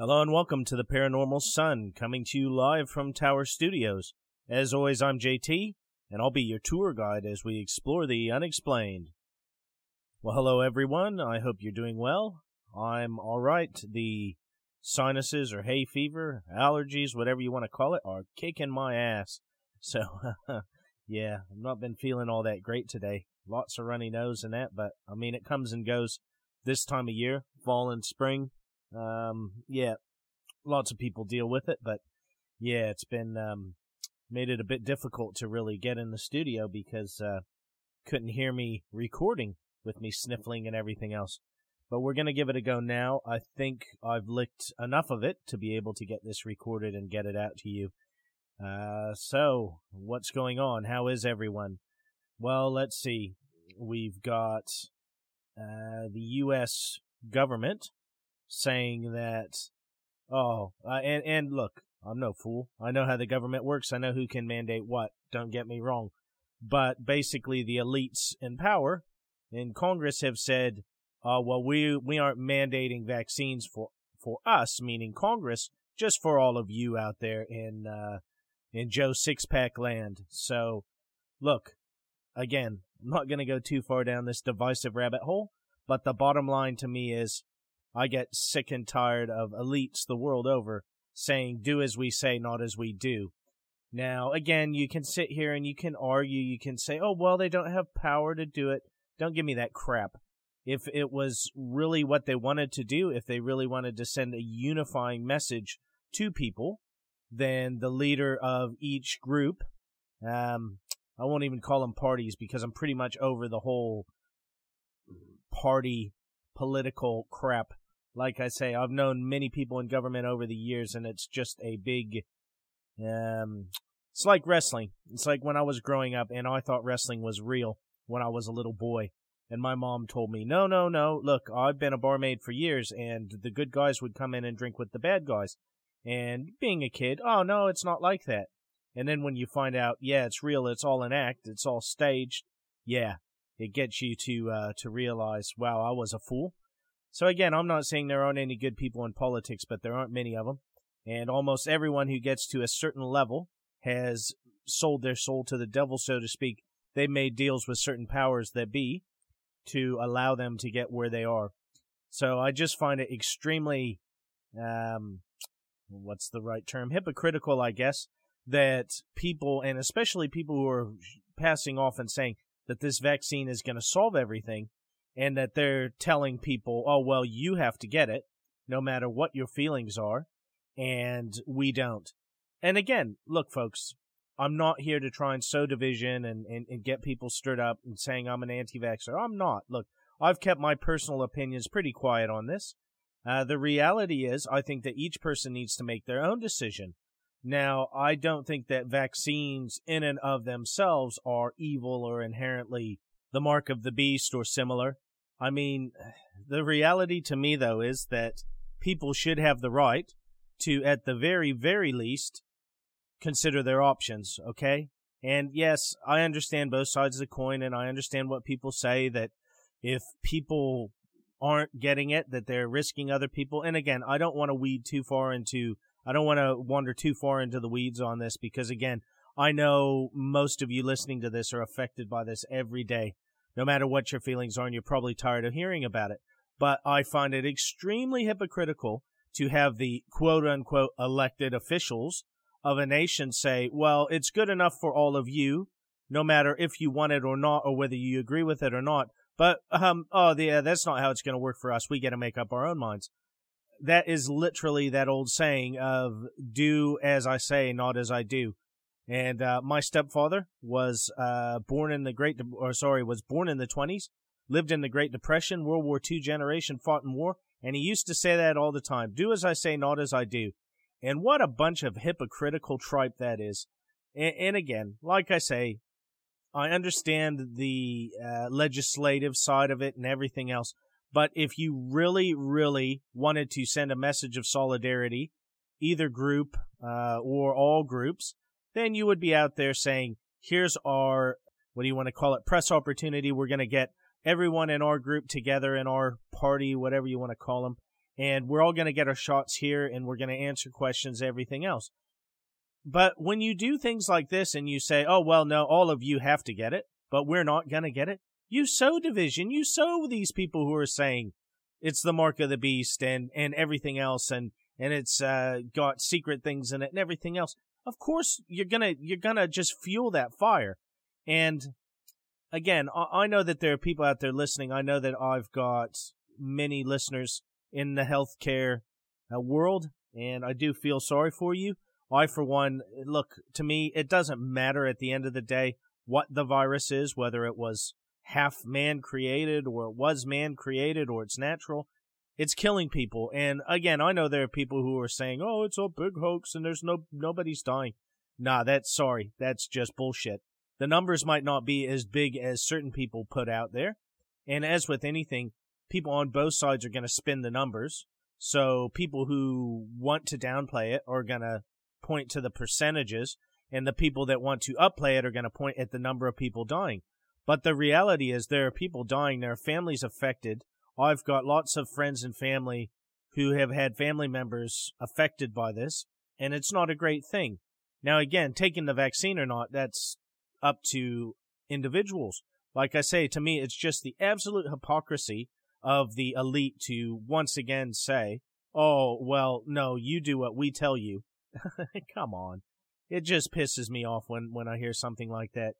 Hello and welcome to the Paranormal Son, coming to you live from Tower Studios. As always, I'm JT, and I'll be your tour guide as we explore the unexplained. Well, hello everyone. I hope you're doing well. I'm alright. The sinuses or hay fever, allergies, whatever you want to call it, are kicking my ass. So, yeah, I've not been feeling all that great today. Lots of runny nose and that, but I mean, it comes and goes this time of year, fall and spring. Um, yeah, lots of people deal with it, but yeah, it's been, um, made it a bit difficult to really get in the studio because, uh, couldn't hear me recording with me sniffling and everything else. But we're to give it a go now. I think I've licked enough of it to be able to get this recorded and get it out to you. Uh, so, what's going on? How is everyone? Well, let's see. We've got uh, the U.S. government saying that, oh, uh, and, and look, I'm no fool. I know how the government works. I know who can mandate what. Don't get me wrong. But basically, the elites in power in Congress have said, uh, well, we, we aren't mandating vaccines for, for us, meaning Congress, just for all of you out there in, uh, in Joe Sixpack land. So, look, again, I'm not going to go too far down this divisive rabbit hole, but the bottom line to me is I get sick and tired of elites the world over saying, do as we say, not as we do. Now, again, you can sit here and you can argue, you can say, oh, well, they don't have power to do it. Don't give me that crap. If it was really what they wanted to do, if they really wanted to send a unifying message to people, then the leader of each group, um, I won't even call them parties because I'm pretty much over the whole party political crap. Like I say, I've known many people in government over the years, and it's just a big. Um, it's like wrestling. It's like when I was growing up, and I thought wrestling was real when I was a little boy. And my mom told me, no, no, no, look, I've been a barmaid for years, and the good guys would come in and drink with the bad guys. And being a kid, oh no, it's not like that. And then when you find out, yeah, it's real, it's all an act, it's all staged, yeah, it gets you to uh, to realize, wow, I was a fool. So again, I'm not saying there aren't any good people in politics, but there aren't many of them. And almost everyone who gets to a certain level has sold their soul to the devil, so to speak. They made deals with certain powers that be to allow them to get where they are. So I just find it extremely, um, what's the right term? Hypocritical, I guess, that people, and especially people who are passing off and saying that this vaccine is going to solve everything, and that they're telling people, oh, well, you have to get it, no matter what your feelings are, and we don't. And again, look, folks, I'm not here to try and sow division and, and, and get people stirred up and saying I'm an anti vaxxer. I'm not. Look, I've kept my personal opinions pretty quiet on this. Uh, the reality is, I think that each person needs to make their own decision. Now, I don't think that vaccines in and of themselves are evil or inherently the mark of the beast or similar. I mean, the reality to me, though, is that people should have the right to, at the very, very least, consider their options, okay? And yes, I understand both sides of the coin, and I understand what people say that if people aren't getting it, that they're risking other people. And again, I don't want to weed too far into, I don't want to wander too far into the weeds on this because again, I know most of you listening to this are affected by this every day. No matter what your feelings are, and you're probably tired of hearing about it. But I find it extremely hypocritical to have the quote unquote elected officials of a nation say, well, it's good enough for all of you, no matter if you want it or not, or whether you agree with it or not. But, um, oh, yeah, that's not how it's going to work for us. We get to make up our own minds. That is literally that old saying of do as I say, not as I do. And, uh, my stepfather was, uh, born in the Great, De- or sorry, was born in the 20s, lived in the Great Depression, World War II generation, fought in war, and he used to say that all the time. Do as I say, not as I do. And what a bunch of hypocritical tripe that is. And, and again, like I say, I understand the uh, legislative side of it and everything else. But if you really, really wanted to send a message of solidarity, either group uh, or all groups, then you would be out there saying, here's our, what do you want to call it, press opportunity. We're going to get everyone in our group together in our party, whatever you want to call them, and we're all going to get our shots here and we're going to answer questions, everything else. But when you do things like this and you say, oh, well, no, all of you have to get it, but we're not going to get it, you sow division. You sow these people who are saying it's the mark of the beast and, and everything else and, and it's uh, got secret things in it and everything else. Of course, you're gonna you're gonna just fuel that fire. And again, I know that there are people out there listening. I know that I've got many listeners in the healthcare uh, world, and I do feel sorry for you. I, for one, look, to me, it doesn't matter at the end of the day what the virus is, whether it was half man created or it was man created or it's natural. It's killing people. And again, I know there are people who are saying, oh, it's a big hoax and there's no, nobody's dying. Nah, that's sorry. That's just bullshit. The numbers might not be as big as certain people put out there. And as with anything, people on both sides are going to spin the numbers. So people who want to downplay it are going to point to the percentages, and the people that want to upplay it are going to point at the number of people dying. But the reality is, there are people dying, there are families affected. I've got lots of friends and family who have had family members affected by this, and it's not a great thing. Now, again, taking the vaccine or not, that's up to individuals. Like I say, to me, it's just the absolute hypocrisy of the elite to once again say, oh, well, no, you do what we tell you. Come on. It just pisses me off when, when I hear something like that.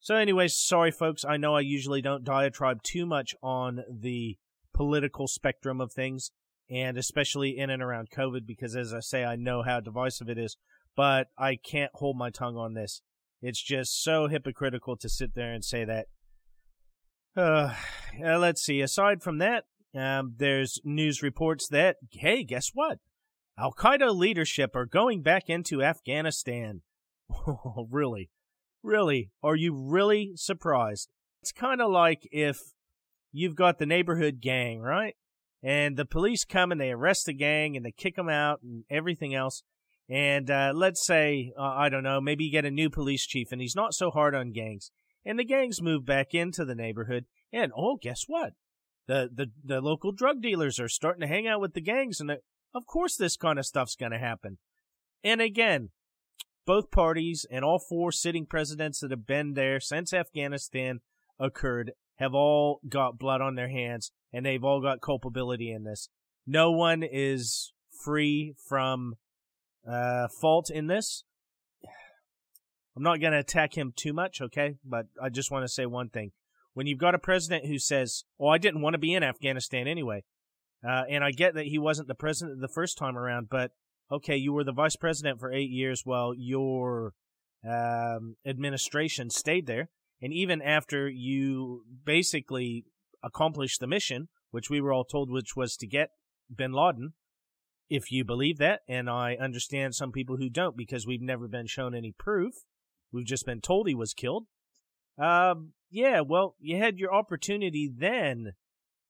So, anyways, sorry, folks. I know I usually don't diatribe too much on the political spectrum of things, and especially in and around COVID, because as I say, I know how divisive it is, but I can't hold my tongue on this. It's just so hypocritical to sit there and say that. Uh, let's see. Aside from that, um, there's news reports that, hey, guess what? Al Qaeda leadership are going back into Afghanistan. Really? Really? Are you really surprised? It's kind of like if you've got the neighborhood gang, right? And the police come and they arrest the gang and they kick them out and everything else. And uh, let's say, uh, I don't know, maybe you get a new police chief and he's not so hard on gangs. And the gangs move back into the neighborhood. And oh, guess what? The, the, the local drug dealers are starting to hang out with the gangs. And of course, this kind of stuff's going to happen. And again, both parties and all four sitting presidents that have been there since Afghanistan occurred have all got blood on their hands and they've all got culpability in this. No one is free from uh, fault in this. I'm not going to attack him too much, okay? But I just want to say one thing. When you've got a president who says, "Oh, I didn't want to be in Afghanistan anyway," uh, and I get that he wasn't the president the first time around, but okay, you were the vice president for eight years while your um, administration stayed there, and even after you basically accomplished the mission, which we were all told, which was to get Bin Laden, if you believe that, and I understand some people who don't because we've never been shown any proof. We've just been told he was killed. Um, yeah, well, you had your opportunity then,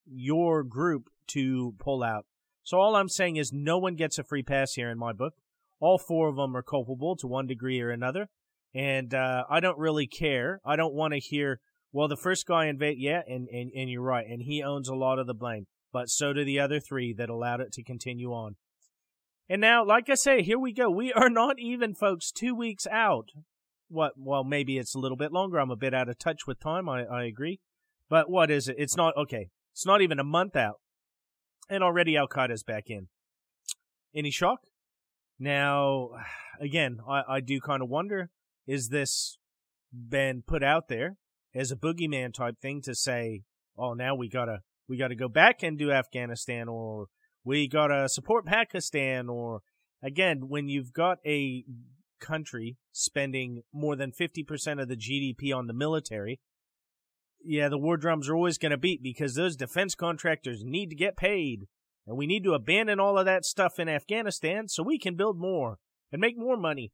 your group, to pull out. So all I'm saying is no one gets a free pass here in my book. All four of them are culpable to one degree or another. And uh, I don't really care. I don't want to hear, well, the first guy invade, yeah, and, and, and you're right, and he owns a lot of the blame. But so do the other three that allowed it to continue on. And now, like I say, here we go. We are not even, folks, two weeks out. What? Well, maybe it's a little bit longer. I'm a bit out of touch with time. I, I agree. But what is it? It's not, okay. It's not even a month out. And already Al Qaeda's back in. Any shock? Now, again, I, I do kind of wonder is this been put out there as a boogeyman type thing to say, oh, now we gotta, we gotta go back and do Afghanistan or we got to support Pakistan or again when you've got a country spending more than 50% of the GDP on the military yeah the war drums are always to beat because those defense contractors need to get paid and we need to abandon all of that stuff in Afghanistan so we can build more and make more money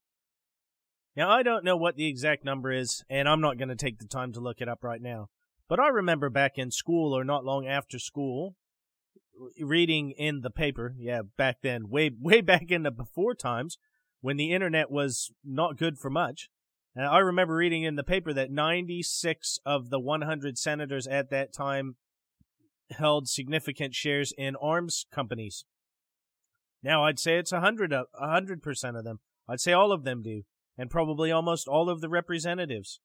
now I don't know what the exact number is and I'm not going to take the time to look it up right now but I remember back in school or not long after school reading in the paper, yeah, back then, way way back in the before times when the internet was not good for much. I remember reading in the paper that 96 of the 100 senators at that time held significant shares in arms companies. Now, I'd say it's a hundred a hundred percent of them. I'd say all of them do, and probably almost all of the representatives.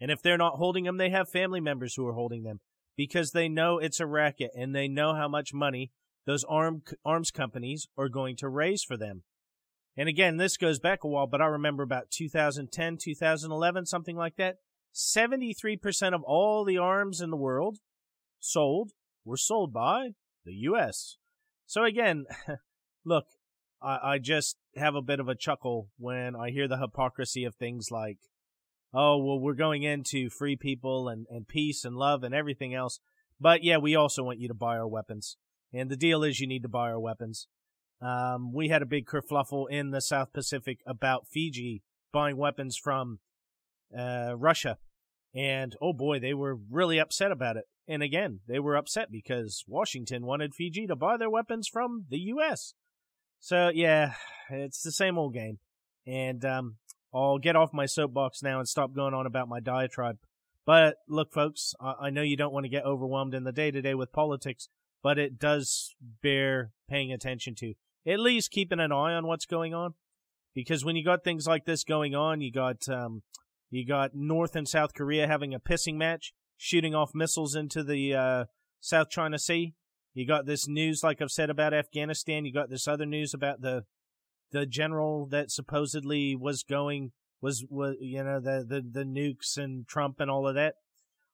And if they're not holding them, they have family members who are holding them because they know it's a racket and they know how much money those arm, arms companies are going to raise for them. And again, this goes back a while, but I remember about 2010, 2011, something like that. 73% of all the arms in the world sold were sold by the U.S. So again, look, I, I just have a bit of a chuckle when I hear the hypocrisy of things like, oh, well, we're going into free people and, and peace and love and everything else. But yeah, we also want you to buy our weapons. And the deal is you need to buy our weapons. Um, we had a big kerfluffle in the South Pacific about Fiji buying weapons from uh, Russia. And oh boy, they were really upset about it. And again, they were upset because Washington wanted Fiji to buy their weapons from the U.S. So yeah, it's the same old game. And um, I'll get off my soapbox now and stop going on about my diatribe. But look, folks, I, I know you don't want to get overwhelmed in the day to day with politics, but it does bear paying attention to. At least keeping an eye on what's going on. Because when you got things like this going on, you got um, you got North and South Korea having a pissing match, shooting off missiles into the uh, South China Sea. You got this news, like I've said about Afghanistan. You got this other news about the the general that supposedly was going was was you know the the the nukes and Trump and all of that.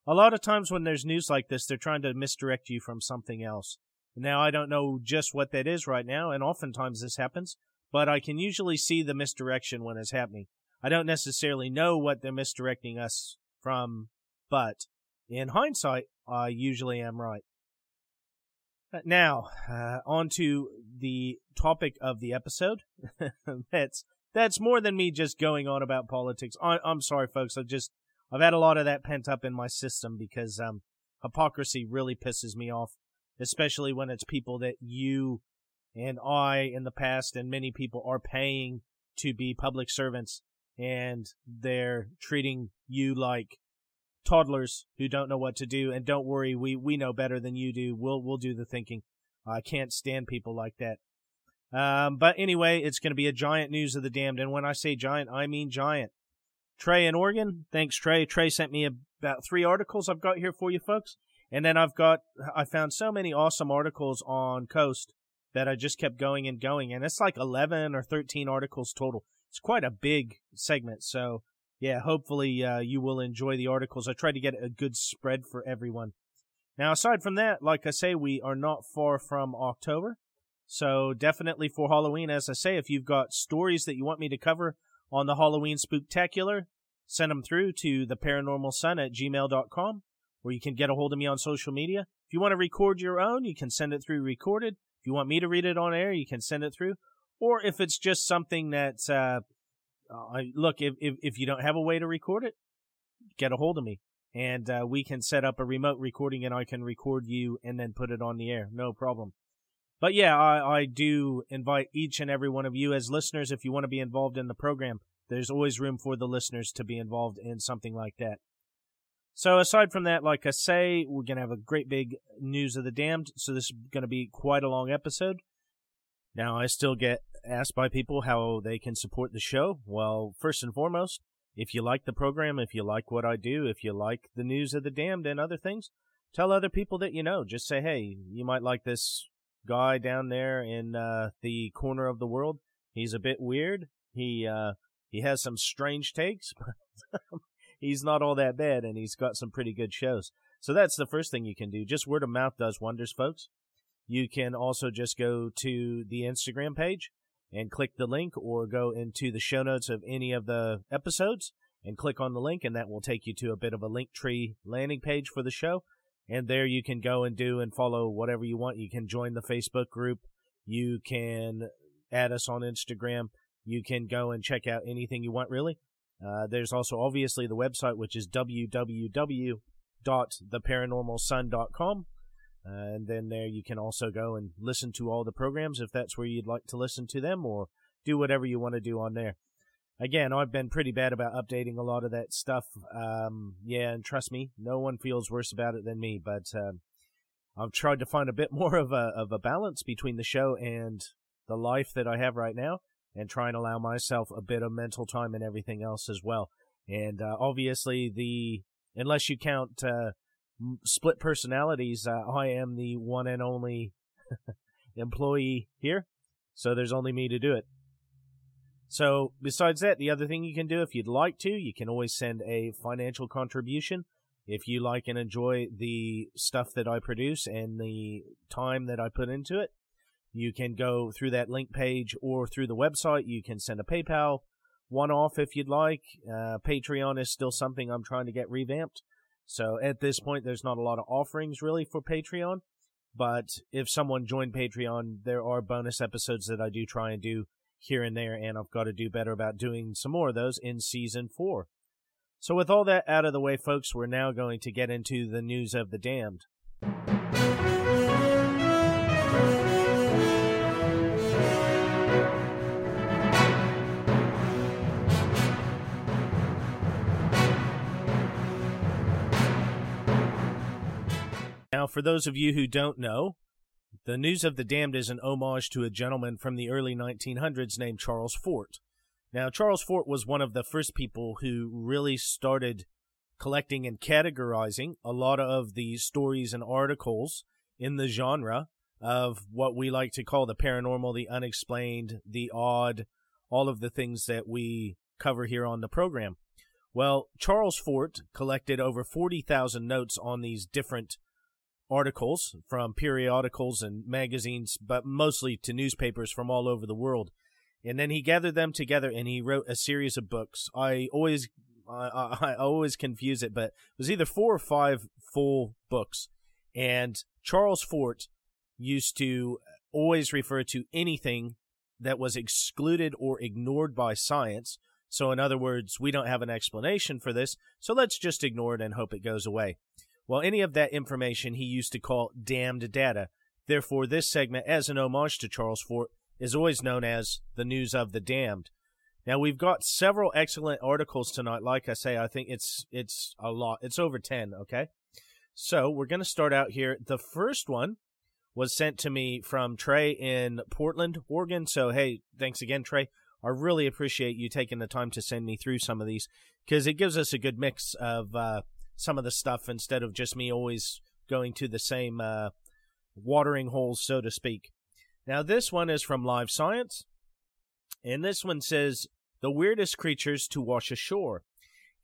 A lot of times when there's news like this, they're trying to misdirect you from something else. Now I don't know just what that is right now, and oftentimes this happens, but I can usually see the misdirection when it's happening. I don't necessarily know what they're misdirecting us from, but in hindsight, I usually am right. Now, uh, on to the topic of the episode. that's that's more than me just going on about politics. I, am sorry, folks. I've just I've had a lot of that pent up in my system because um, hypocrisy really pisses me off, especially when it's people that you and I in the past and many people are paying to be public servants, and they're treating you like toddlers who don't know what to do. And don't worry, we we know better than you do. We'll we'll do the thinking. I can't stand people like that. Um, but anyway, it's going to be a giant news of the damned, and when I say giant, I mean giant. Trey in Oregon, thanks Trey. Trey sent me about three articles I've got here for you folks, and then I've got I found so many awesome articles on Coast that I just kept going and going, and it's like eleven or thirteen articles total. It's quite a big segment, so yeah, hopefully uh, you will enjoy the articles. I tried to get a good spread for everyone. Now, aside from that, like I say, we are not far from October. So definitely for Halloween, as I say, if you've got stories that you want me to cover on the Halloween Spooktacular, send them through to theparanormalson at gmail.com, or you can get a hold of me on social media. If you want to record your own, you can send it through recorded. If you want me to read it on air, you can send it through. Or if it's just something that uh, uh, look, if, if, if you don't have a way to record it, get a hold of me and uh, we can set up a remote recording and I can record you and then put it on the air. No problem. But yeah, I, I do invite each and every one of you as listeners, if you want to be involved in the program, there's always room for the listeners to be involved in something like that. So aside from that, like I say, we're to have a great big news of the damned. So this is to be quite a long episode. Now, I still get asked by people how they can support the show. Well, first and foremost, if you like the program, if you like what I do, if you like the news of the damned and other things, tell other people that you know. Just say, hey, you might like this guy down there in uh, the corner of the world. He's a bit weird. He uh, he has some strange takes, but he's not all that bad, and he's got some pretty good shows. So that's the first thing you can do. Just word of mouth does wonders, folks. You can also just go to the Instagram page and click the link or go into the show notes of any of the episodes and click on the link and that will take you to a bit of a link tree landing page for the show. And there you can go and do and follow whatever you want. You can join the facebook group. You can add us on instagram. You can go and check out anything you want really. Uh, there's also obviously the website which is www.theparanormalson.com and then there you can also go and listen to all the programs if that's where you'd like to listen to them or do whatever you want to do on there. Again, I've been pretty bad about updating a lot of that stuff. Um, yeah, and trust me, no one feels worse about it than me. But uh, I've tried to find a bit more of a of a balance between the show and the life that I have right now, and try and allow myself a bit of mental time and everything else as well. And uh, obviously, the unless you count uh, split personalities, uh, I am the one and only employee here, so there's only me to do it. So, besides that, the other thing you can do if you'd like to, you can always send a financial contribution. If you like and enjoy the stuff that I produce and the time that I put into it, you can go through that link page or through the website. You can send a PayPal one off if you'd like. Uh, Patreon is still something I'm trying to get revamped. So at this point, there's not a lot of offerings really for Patreon. But if someone joined Patreon, there are bonus episodes that I do try and do here and there, and I've got to do better about doing some more of those in season four. So, with all that out of the way, folks, we're now going to get into the news of the damned. Now, for those of you who don't know, the News of the Damned is an homage to a gentleman from the early 1900s named Charles Fort. Now, Charles Fort was one of the first people who really started collecting and categorizing a lot of the stories and articles in the genre of what we like to call the paranormal, the unexplained, the odd, all of the things that we cover here on the program. Well, Charles Fort collected over 40,000 notes on these different articles from periodicals and magazines, but mostly to newspapers from all over the world. And then he gathered them together and he wrote a series of books. I always, I, I always confuse it, but it was either four or five full books. And Charles Fort used to always refer to anything that was excluded or ignored by science. So, in other words, we don't have an explanation for this, so let's just ignore it and hope it goes away. Well, any of that information he used to call damned data. Therefore, this segment, as an homage to Charles Fort, is always known as the news of the damned. Now we've got several excellent articles tonight. Like I say, I think it's it's a lot. It's over ten. Okay, so we're to start out here. The first one was sent to me from Trey in Portland, Oregon. So hey, thanks again, Trey. I really appreciate you taking the time to send me through some of these because it gives us a good mix of uh, some of the stuff instead of just me always going to the same uh, watering holes, so to speak. Now, this one is from Live Science, and this one says the weirdest creatures to wash ashore.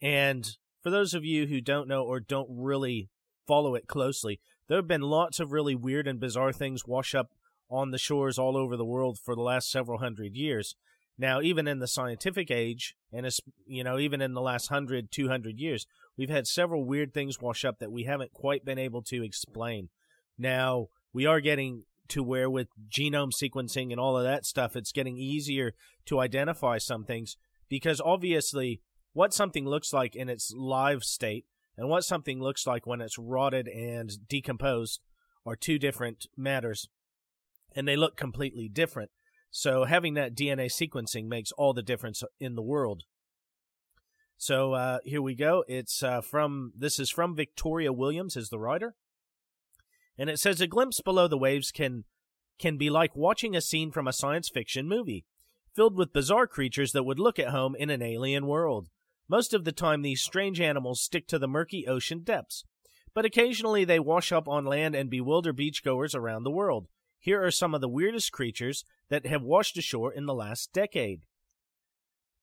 And for those of you who don't know or don't really follow it closely, there have been lots of really weird and bizarre things wash up on the shores all over the world for the last several hundred years. Now, even in the scientific age, and you know, even in the last hundred, two hundred years, we've had several weird things wash up that we haven't quite been able to explain. Now, we are getting to where with genome sequencing and all of that stuff, it's getting easier to identify some things because obviously what something looks like in its live state and what something looks like when it's rotted and decomposed are two different matters and they look completely different. So having that DNA sequencing makes all the difference in the world. So uh, here we go. It's uh, from this is from Victoria Williams is the writer, and it says a glimpse below the waves can can be like watching a scene from a science fiction movie, filled with bizarre creatures that would look at home in an alien world. Most of the time, these strange animals stick to the murky ocean depths, but occasionally they wash up on land and bewilder beachgoers around the world. Here are some of the weirdest creatures that have washed ashore in the last decade.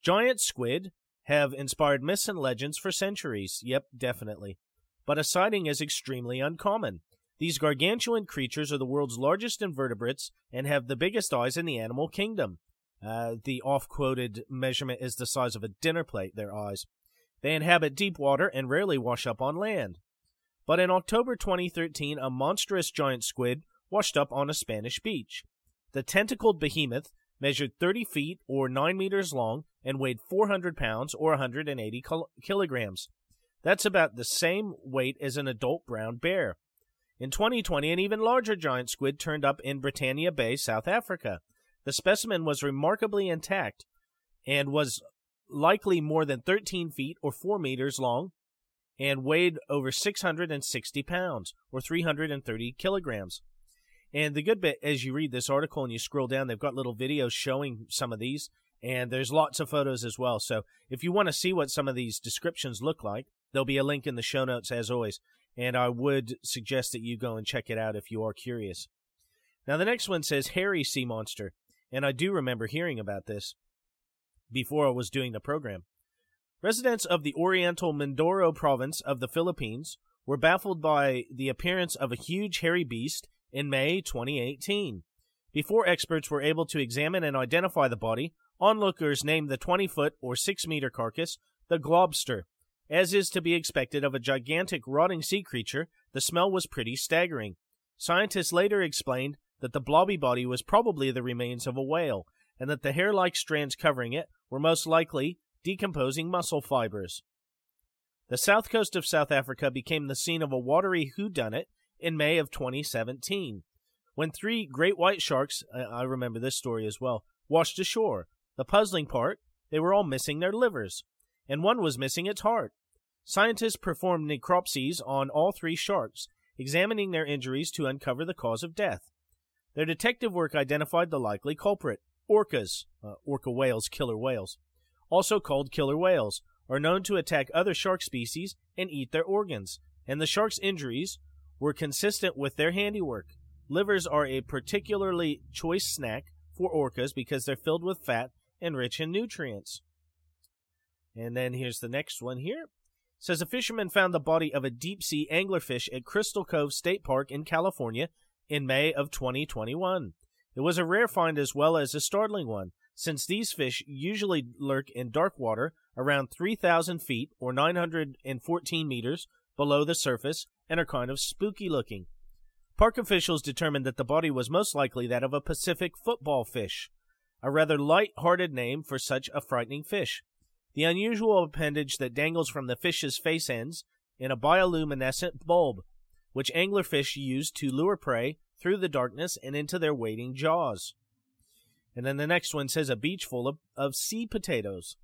Giant squid have inspired myths and legends for centuries. Yep, definitely. But a sighting is extremely uncommon. These gargantuan creatures are the world's largest invertebrates and have the biggest eyes in the animal kingdom. Uh, the oft quoted measurement is the size of a dinner plate, their eyes. They inhabit deep water and rarely wash up on land. But in October 2013, a monstrous giant squid washed up on a Spanish beach. The tentacled behemoth measured 30 feet or 9 meters long and weighed 400 pounds or 180 kilograms. That's about the same weight as an adult brown bear. In 2020, an even larger giant squid turned up in Britannia Bay, South Africa. The specimen was remarkably intact and was likely more than 13 feet or 4 meters long and weighed over 660 pounds or 330 kilograms. And the good bit, as you read this article and you scroll down, they've got little videos showing some of these, and there's lots of photos as well. So if you want to see what some of these descriptions look like, there'll be a link in the show notes as always. And I would suggest that you go and check it out if you are curious. Now, the next one says hairy sea monster, and I do remember hearing about this before I was doing the program. Residents of the Oriental Mindoro province of the Philippines were baffled by the appearance of a huge hairy beast in May 2018. Before experts were able to examine and identify the body, onlookers named the 20 foot or 6 meter carcass the globster. As is to be expected of a gigantic rotting sea creature, the smell was pretty staggering. Scientists later explained that the blobby body was probably the remains of a whale, and that the hair like strands covering it were most likely decomposing muscle fibers. The south coast of South Africa became the scene of a watery whodunit in May of 2017, when three great white sharks, I remember this story as well, washed ashore. The puzzling part, they were all missing their livers, and one was missing its heart. Scientists performed necropsies on all three sharks, examining their injuries to uncover the cause of death. Their detective work identified the likely culprit. Orcas, uh, orca whales, killer whales, also called killer whales, are known to attack other shark species and eat their organs, and the shark's injuries were consistent with their handiwork. Livers are a particularly choice snack for orcas because they're filled with fat and rich in nutrients. And then here's the next one here. It says a fisherman found the body of a deep sea anglerfish at Crystal Cove State Park in California in May of 2021. It was a rare find as well as a startling one, since these fish usually lurk in dark water around 3,000 feet or 914 meters below the surface and are kind of spooky looking. Park officials determined that the body was most likely that of a Pacific football fish, a rather light-hearted name for such a frightening fish. The unusual appendage that dangles from the fish's face ends in a bioluminescent bulb which anglerfish use to lure prey through the darkness and into their waiting jaws. And then the next one says a beach full of, of sea potatoes.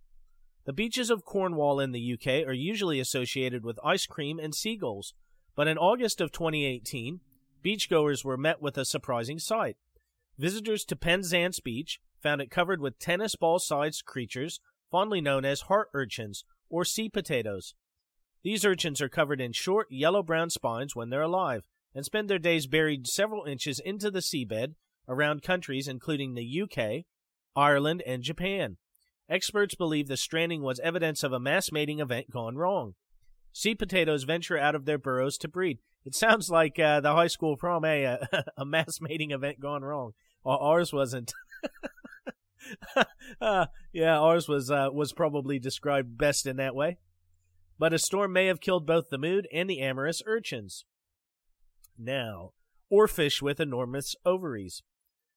The beaches of Cornwall in the UK are usually associated with ice cream and seagulls, but in August of 2018, beachgoers were met with a surprising sight. Visitors to Penzance Beach found it covered with tennis ball sized creatures fondly known as heart urchins or sea potatoes. These urchins are covered in short yellow brown spines when they're alive and spend their days buried several inches into the seabed around countries including the UK, Ireland, and Japan. Experts believe the stranding was evidence of a mass mating event gone wrong. Sea potatoes venture out of their burrows to breed. It sounds like uh, the high school prom, eh? A, a mass mating event gone wrong. Well, ours wasn't. uh, yeah, ours was uh, was probably described best in that way but a storm may have killed both the mood and the amorous urchins. Now, oarfish with enormous ovaries.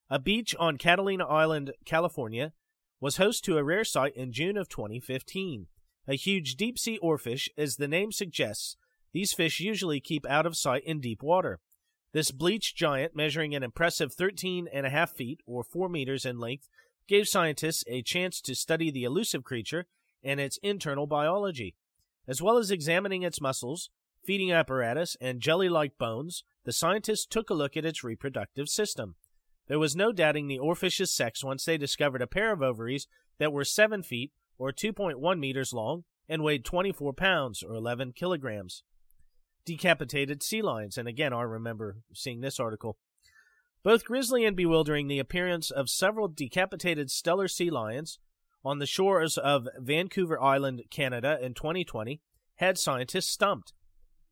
A beach on Catalina Island, California, was host to a rare sight in June of 2015. A huge deep sea oarfish, as the name suggests, these fish usually keep out of sight in deep water. This bleached giant, measuring an impressive 13 and a half feet or 4 meters in length, gave scientists a chance to study the elusive creature and its internal biology. As well as examining its muscles, feeding apparatus, and jelly like bones, the scientists took a look at its reproductive system. There was no doubting the oarfish's sex once they discovered a pair of ovaries that were 7 feet or 2.1 meters long and weighed 24 pounds or 11 kilograms. Decapitated sea lions, and again, I remember seeing this article. Both grisly and bewildering, the appearance of several decapitated Steller sea lions on the shores of Vancouver Island, Canada in 2020 had scientists stumped.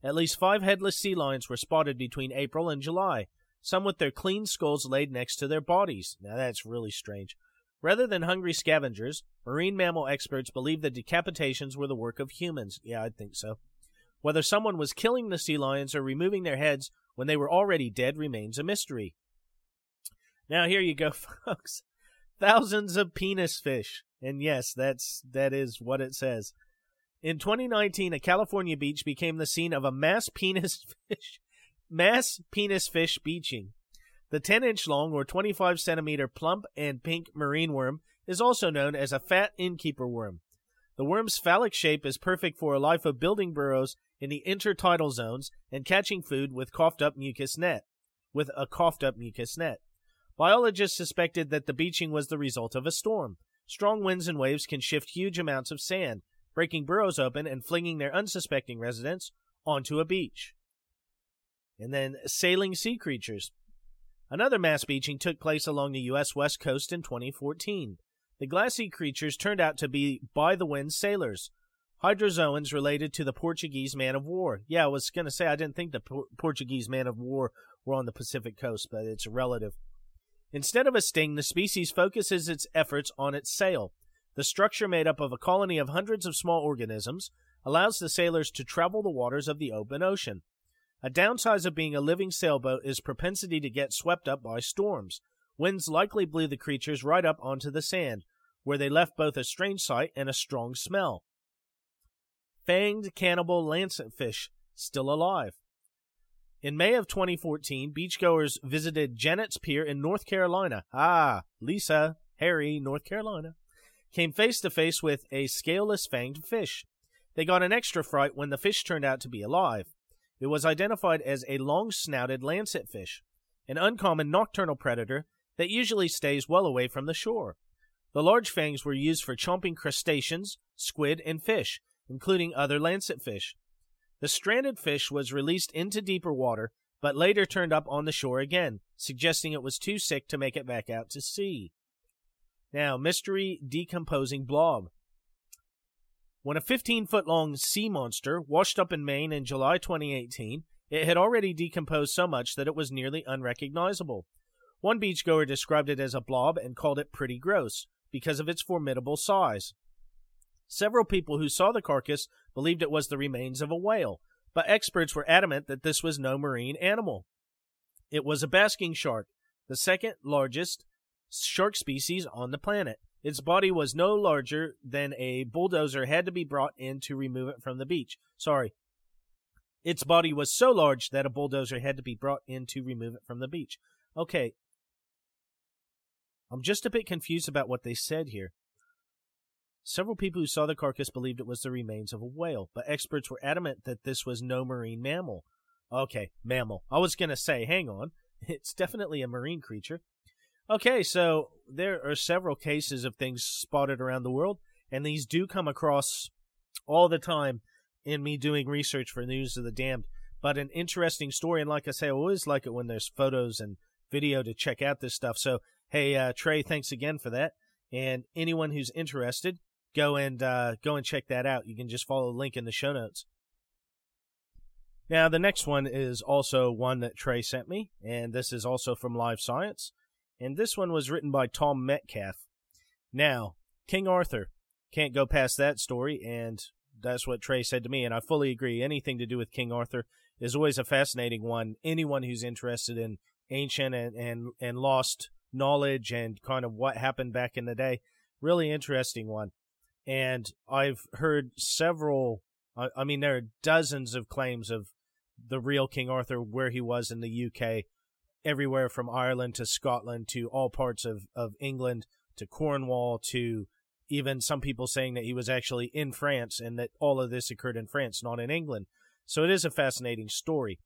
At least five headless sea lions were spotted between April and July, some with their clean skulls laid next to their bodies. Now that's really strange. Rather than hungry scavengers, marine mammal experts believe the decapitations were the work of humans. Yeah, I'd think so. Whether someone was killing the sea lions or removing their heads when they were already dead remains a mystery. Now here you go, folks. Thousands of penis fish. And yes, that's that is what it says. In 2019, a California beach became the scene of a mass penis fish mass penis fish beaching. The 10 inch long or 25 centimeter plump and pink marine worm is also known as a fat innkeeper worm. The worm's phallic shape is perfect for a life of building burrows in the intertidal zones and catching food with coughed up mucus net. With a coughed up mucus net. Biologists suspected that the beaching was the result of a storm. Strong winds and waves can shift huge amounts of sand, breaking burrows open and flinging their unsuspecting residents onto a beach. And then sailing sea creatures. Another mass beaching took place along the U.S. West Coast in 2014. The glassy creatures turned out to be by the wind sailors, hydrozoans related to the Portuguese man of war. Yeah, I was going to say I didn't think the Por- Portuguese man of war were on the Pacific coast, but it's a relative. Instead of a sting, the species focuses its efforts on its sail. The structure, made up of a colony of hundreds of small organisms, allows the sailors to travel the waters of the open ocean. A downside of being a living sailboat is propensity to get swept up by storms. Winds likely blew the creatures right up onto the sand, where they left both a strange sight and a strong smell. Fanged cannibal lancetfish, still alive. In May of 2014, beachgoers visited Jennette's Pier in North Carolina. Ah, Lisa, Harry, North Carolina. Came face to face with a scaleless fanged fish. They got an extra fright when the fish turned out to be alive. It was identified as a long snouted lancetfish, an uncommon nocturnal predator that usually stays well away from the shore. The large fangs were used for chomping crustaceans, squid, and fish, including other lancetfish. The stranded fish was released into deeper water, but later turned up on the shore again, suggesting it was too sick to make it back out to sea. Now, mystery decomposing blob. When a 15 foot long sea monster washed up in Maine in July 2018, it had already decomposed so much that it was nearly unrecognizable. One beachgoer described it as a blob and called it pretty gross because of its formidable size. Several people who saw the carcass believed it was the remains of a whale, but experts were adamant that this was no marine animal. It was a basking shark, the second largest shark species on the planet. Its body was no larger than a bulldozer had to be brought in to remove it from the beach. Sorry. Its body was so large that a bulldozer had to be brought in to remove it from the beach. Okay, I'm just a bit confused about what they said here. Several people who saw the carcass believed it was the remains of a whale, but experts were adamant that this was no marine mammal. Okay, mammal. I was going to say, hang on. It's definitely a marine creature. Okay, so there are several cases of things spotted around the world, and these do come across all the time in me doing research for News of the Damned. But an interesting story, and like I say, I always like it when there's photos and video to check out this stuff. So Hey, uh, Trey, thanks again for that. And anyone who's interested, go and uh, go and check that out. You can just follow the link in the show notes. Now, the next one is also one that Trey sent me, and this is also from Live Science. And this one was written by Tom Metcalf. Now, King Arthur. Can't go past that story, and that's what Trey said to me, and I fully agree. Anything to do with King Arthur is always a fascinating one. Anyone who's interested in ancient and, and, and lost knowledge and kind of what happened back in the day. Really interesting one. And I've heard several, I, I mean, there are dozens of claims of the real King Arthur, where he was in the UK, everywhere from Ireland to Scotland to all parts of, of England to Cornwall to even some people saying that he was actually in France and that all of this occurred in France, not in England. So it is a fascinating story.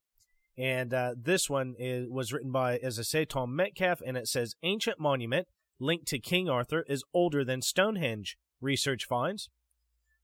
And uh, this one is, was written by, as I say, Tom Metcalf, and it says Ancient monument linked to King Arthur is older than Stonehenge, research finds.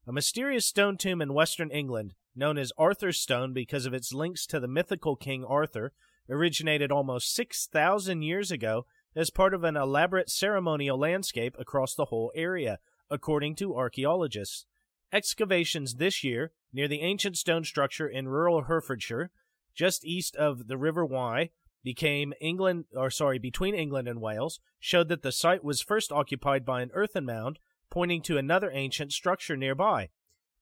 A mysterious stone tomb in western England, known as Arthur's Stone because of its links to the mythical King Arthur, originated almost 6,000 years ago as part of an elaborate ceremonial landscape across the whole area, according to archaeologists. Excavations this year near the ancient stone structure in rural Herefordshire just east of the River Wye, became England, or sorry, between England and Wales, showed that the site was first occupied by an earthen mound pointing to another ancient structure nearby,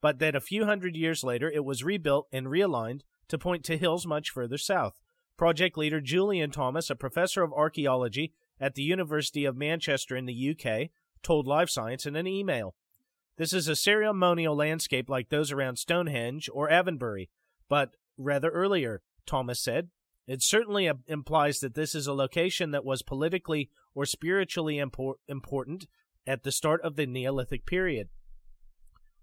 but that a few hundred years later it was rebuilt and realigned to point to hills much further south. Project leader Julian Thomas, a professor of archaeology at the University of Manchester in the UK, told Live Science in an email. This is a ceremonial landscape like those around Stonehenge or Avebury, but rather earlier, Thomas said. It certainly implies that this is a location that was politically or spiritually impor- important at the start of the Neolithic period.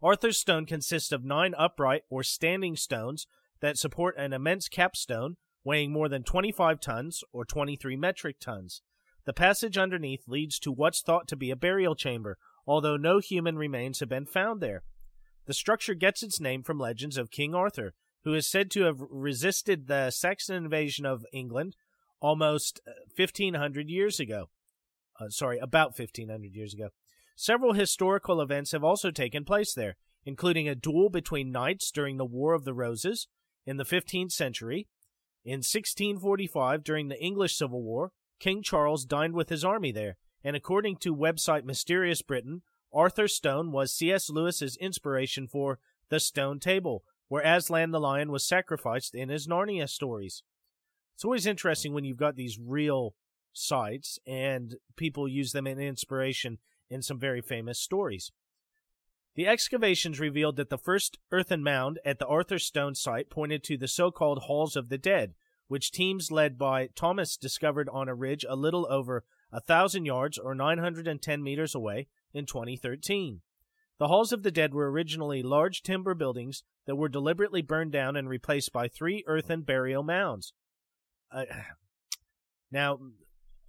Arthur's stone consists of nine upright or standing stones that support an immense capstone weighing more than 25 tons or 23 metric tons. The passage underneath leads to what's thought to be a burial chamber, although no human remains have been found there. The structure gets its name from legends of King Arthur, who is said to have resisted the Saxon invasion of England almost 1500 uh, years ago. Uh, sorry, about 1500 years ago. Several historical events have also taken place there, including a duel between knights during the War of the Roses in the 15th century. In 1645, during the English Civil War, King Charles dined with his army there, and according to website Mysterious Britain, Arthur Stone was C.S. Lewis's inspiration for The Stone Table, where Aslan the lion was sacrificed in his Narnia stories. It's always interesting when you've got these real sites and people use them in inspiration in some very famous stories. The excavations revealed that the first earthen mound at the Arthur Stone site pointed to the so called Halls of the Dead, which teams led by Thomas discovered on a ridge a little over a thousand yards or 910 meters away in 2013. The Halls of the Dead were originally large timber buildings that were deliberately burned down and replaced by three earthen burial mounds. Uh, now,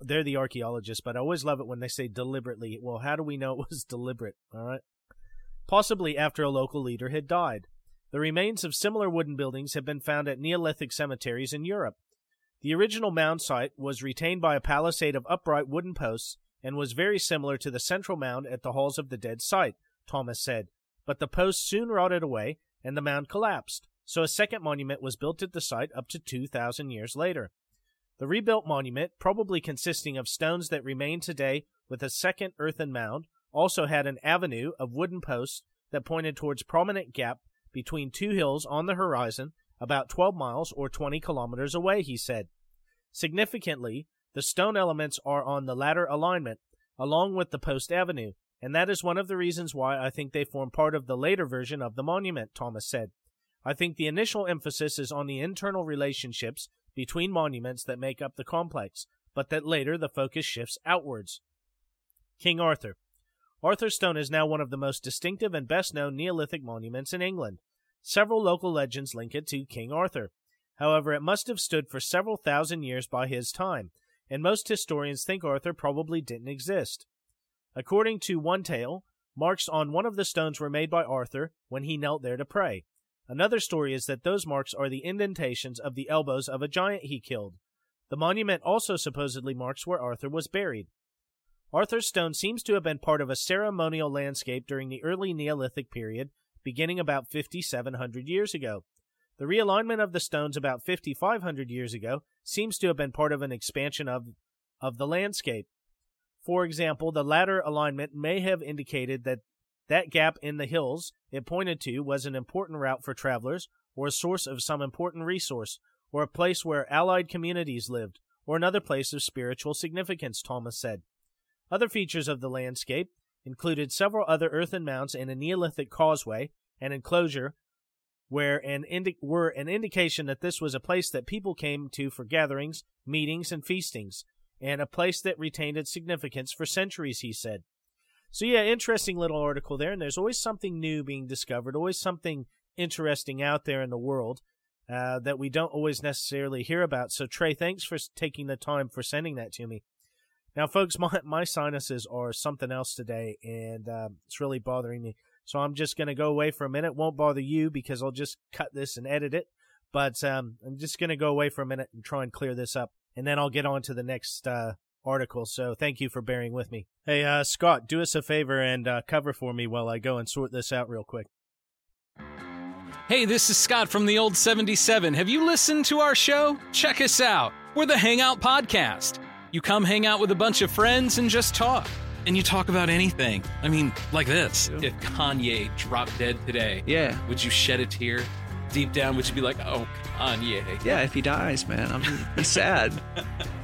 they're the archaeologists, but I always love it when they say deliberately. Well, how do we know it was deliberate? All right. Possibly after a local leader had died. The remains of similar wooden buildings have been found at Neolithic cemeteries in Europe. The original mound site was retained by a palisade of upright wooden posts and was very similar to the central mound at the Halls of the Dead site, Thomas said. But the posts soon rotted away and the mound collapsed, so a second monument was built at the site up to 2,000 years later. The rebuilt monument, probably consisting of stones that remain today with a second earthen mound, also had an avenue of wooden posts that pointed towards prominent gap between two hills on the horizon about 12 miles or 20 kilometers away, he said. Significantly, the stone elements are on the latter alignment, along with the post avenue, and that is one of the reasons why I think they form part of the later version of the monument, Thomas said. I think the initial emphasis is on the internal relationships between monuments that make up the complex, but that later the focus shifts outwards. King Arthur. Arthur Stone is now one of the most distinctive and best known Neolithic monuments in England. Several local legends link it to King Arthur. However, it must have stood for several thousand years by his time, and most historians think Arthur probably didn't exist. According to one tale, marks on one of the stones were made by Arthur when he knelt there to pray. Another story is that those marks are the indentations of the elbows of a giant he killed. The monument also supposedly marks where Arthur was buried. Arthur's stone seems to have been part of a ceremonial landscape during the early Neolithic period beginning about 5,700 years ago. The realignment of the stones about 5,500 years ago seems to have been part of an expansion of, of the landscape. For example, the latter alignment may have indicated that that gap in the hills it pointed to was an important route for travelers, or a source of some important resource, or a place where allied communities lived, or another place of spiritual significance, Thomas said. Other features of the landscape included several other earthen mounds and a Neolithic causeway, and enclosure where an indi- were an indication that this was a place that people came to for gatherings, meetings, and feastings, and a place that retained its significance for centuries, he said. So, yeah, interesting little article there, and there's always something new being discovered, always something interesting out there in the world uh, that we don't always necessarily hear about. So, Trey, thanks for taking the time for sending that to me. Now, folks, my, my sinuses are something else today, and uh, it's really bothering me. So I'm just going to go away for a minute. Won't bother you because I'll just cut this and edit it. But um, I'm just going to go away for a minute and try and clear this up. And then I'll get on to the next uh, article. So thank you for bearing with me. Hey, uh, Scott, do us a favor and uh, cover for me while I go and sort this out real quick. Hey, this is Scott from the Old 77. Have you listened to our show? Check us out. We're the Hangout Podcast. You come hang out with a bunch of friends and just talk. And you talk about anything. I mean, like this. If Kanye dropped dead today, Yeah. would you shed a tear? Deep down, would you be like, oh, Kanye? Yeah, if he dies, man, I'm sad.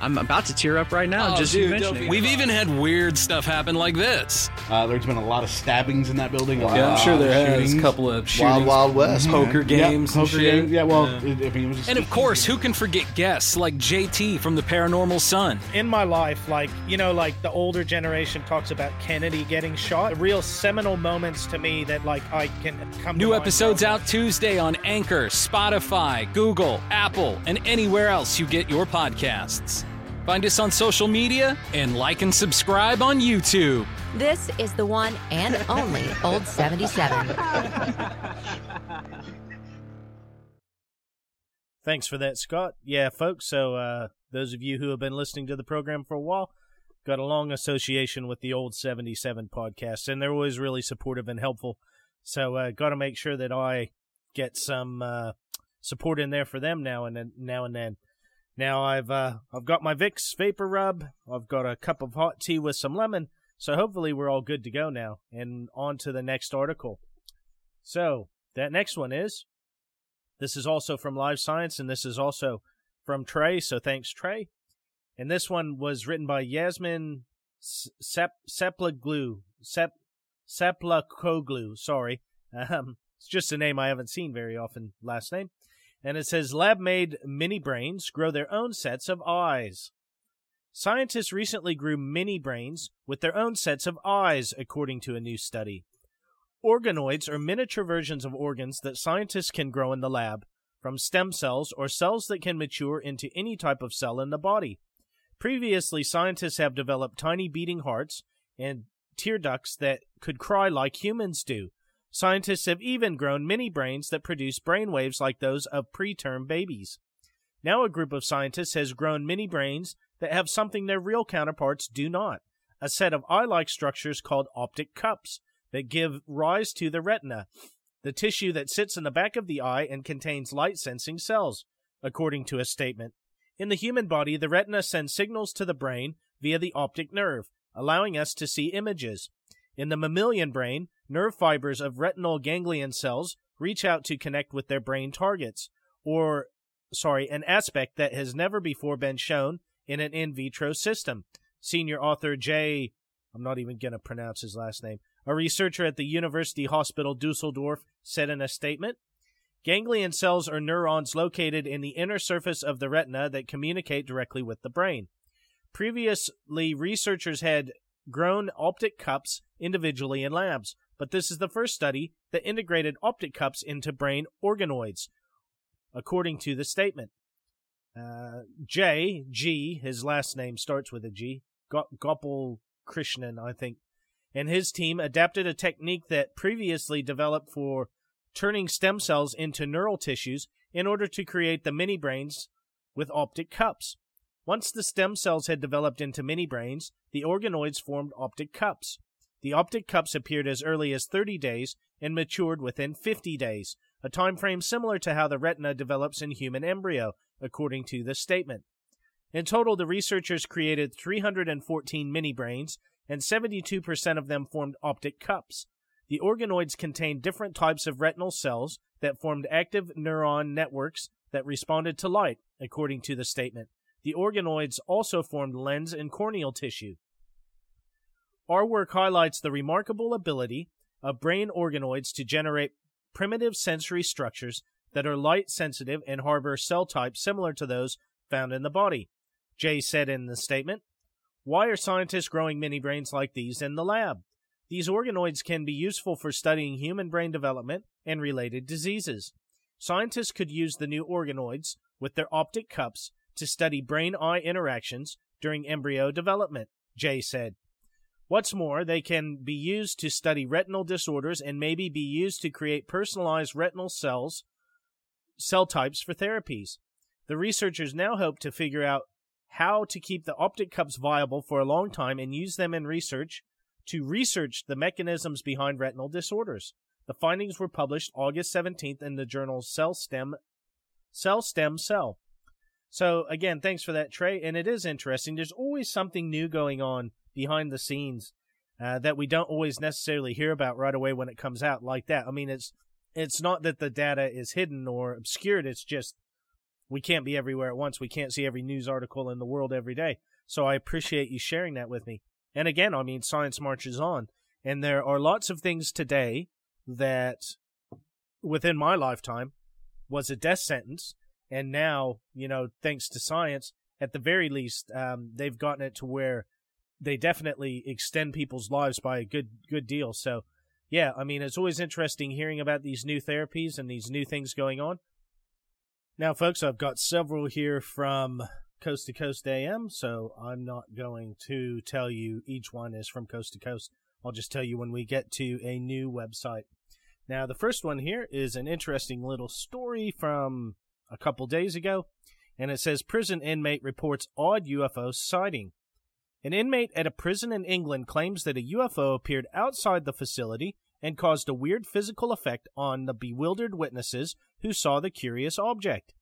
I'm about to tear up right now Oh, just dude, mentioning. don't it. We've even had weird stuff happen like this. Uh, there's been a lot of stabbings in that building. a lot Yeah, I'm sure there has a couple of shootings, Wild Wild West. poker Yeah, games, poker games. Yeah, well, it, I mean, it was. Just And of course, who can forget guests like JT from the Paranormal Son? in my life, like, you know, like the older generation talks about Kennedy getting shot, real seminal moments to me that, like, I can come New mind episodes out Tuesday on Anchor, Spotify, Google, Apple, and anywhere else you get your podcasts. Find us on social media and like and subscribe on YouTube. This is the one and only Old 77. Thanks for that, Scott. Yeah, folks. So, uh, those of you who have been listening to the program for a while, got a long association with the old 77 podcast, and they're always really supportive and helpful. So, uh, got to make sure that I get some uh, support in there for them now and then. Now and then. Now I've uh, I've got my Vicks VapoRub. I've got a cup of hot tea with some lemon. So hopefully we're all good to go now. And on to the next article. So that next one is this is also from Live Science, and this is also from Trey. So thanks, Trey. And this one was written by Yasmin Sep Seplaglu Sep Seplakoglu. Sorry, um, it's just a name I haven't seen very often. Last name, and it says lab-made mini brains grow their own sets of eyes. Scientists recently grew mini brains with their own sets of eyes, according to a new study. Organoids are miniature versions of organs that scientists can grow in the lab, from stem cells or cells that can mature into any type of cell in the body. Previously, scientists have developed tiny beating hearts and tear ducts that could cry like humans do. Scientists have even grown mini brains that produce brain waves like those of preterm babies. Now, a group of scientists has grown mini brains that have something their real counterparts do not a set of eye like structures called optic cups that give rise to the retina, the tissue that sits in the back of the eye and contains light sensing cells, according to a statement. In the human body, the retina sends signals to the brain via the optic nerve, allowing us to see images. In the mammalian brain, nerve fibers of retinal ganglion cells reach out to connect with their brain targets, or, sorry, an aspect that has never before been shown in an in vitro system. Senior author J. I'm not even going to pronounce his last name. A researcher at the University Hospital Dusseldorf said in a statement Ganglion cells are neurons located in the inner surface of the retina that communicate directly with the brain. Previously, researchers had grown optic cups individually in labs, but this is the first study that integrated optic cups into brain organoids, according to the statement. Uh, J, G, his last name starts with a G, Go- Gopal Krishnan, I think, and his team adapted a technique that previously developed for turning stem cells into neural tissues in order to create the mini brains with optic cups. Once the stem cells had developed into mini brains, the organoids formed optic cups. The optic cups appeared as early as 30 days and matured within 50 days, a time frame similar to how the retina develops in human embryo, according to the statement. In total, the researchers created 314 mini brains, and 72% of them formed optic cups. The organoids contained different types of retinal cells that formed active neuron networks that responded to light, according to the statement. The organoids also formed lens and corneal tissue. Our work highlights the remarkable ability of brain organoids to generate primitive sensory structures that are light sensitive and harbor cell types similar to those found in the body, Jay said in the statement. Why are scientists growing mini brains like these in the lab? These organoids can be useful for studying human brain development and related diseases. Scientists could use the new organoids with their optic cups to study brain eye interactions during embryo development, Jay said. What's more, they can be used to study retinal disorders and maybe be used to create personalized retinal cells, cell types for therapies. The researchers now hope to figure out how to keep the optic cups viable for a long time and use them in research to research the mechanisms behind retinal disorders. The findings were published August 17th in the journal Cell Stem Cell Stem Cell. So again, thanks for that, Trey. And it is interesting. There's always something new going on behind the scenes uh, that we don't always necessarily hear about right away when it comes out like that. I mean, it's it's not that the data is hidden or obscured. It's just we can't be everywhere at once. We can't see every news article in the world every day. So I appreciate you sharing that with me. And again, I mean, science marches on. And there are lots of things today that within my lifetime was a death sentence. And now, you know, thanks to science, at the very least, um, they've gotten it to where they definitely extend people's lives by a good good deal. So, yeah, I mean, it's always interesting hearing about these new therapies and these new things going on. Now, folks, I've got several here from Coast to Coast AM, so I'm not going to tell you each one is from Coast to Coast. I'll just tell you when we get to a new website. Now, the first one here is an interesting little story from a couple days ago, and it says prison inmate reports odd UFO sighting. An inmate at a prison in England claims that a UFO appeared outside the facility and caused a weird physical effect on the bewildered witnesses who saw the curious object.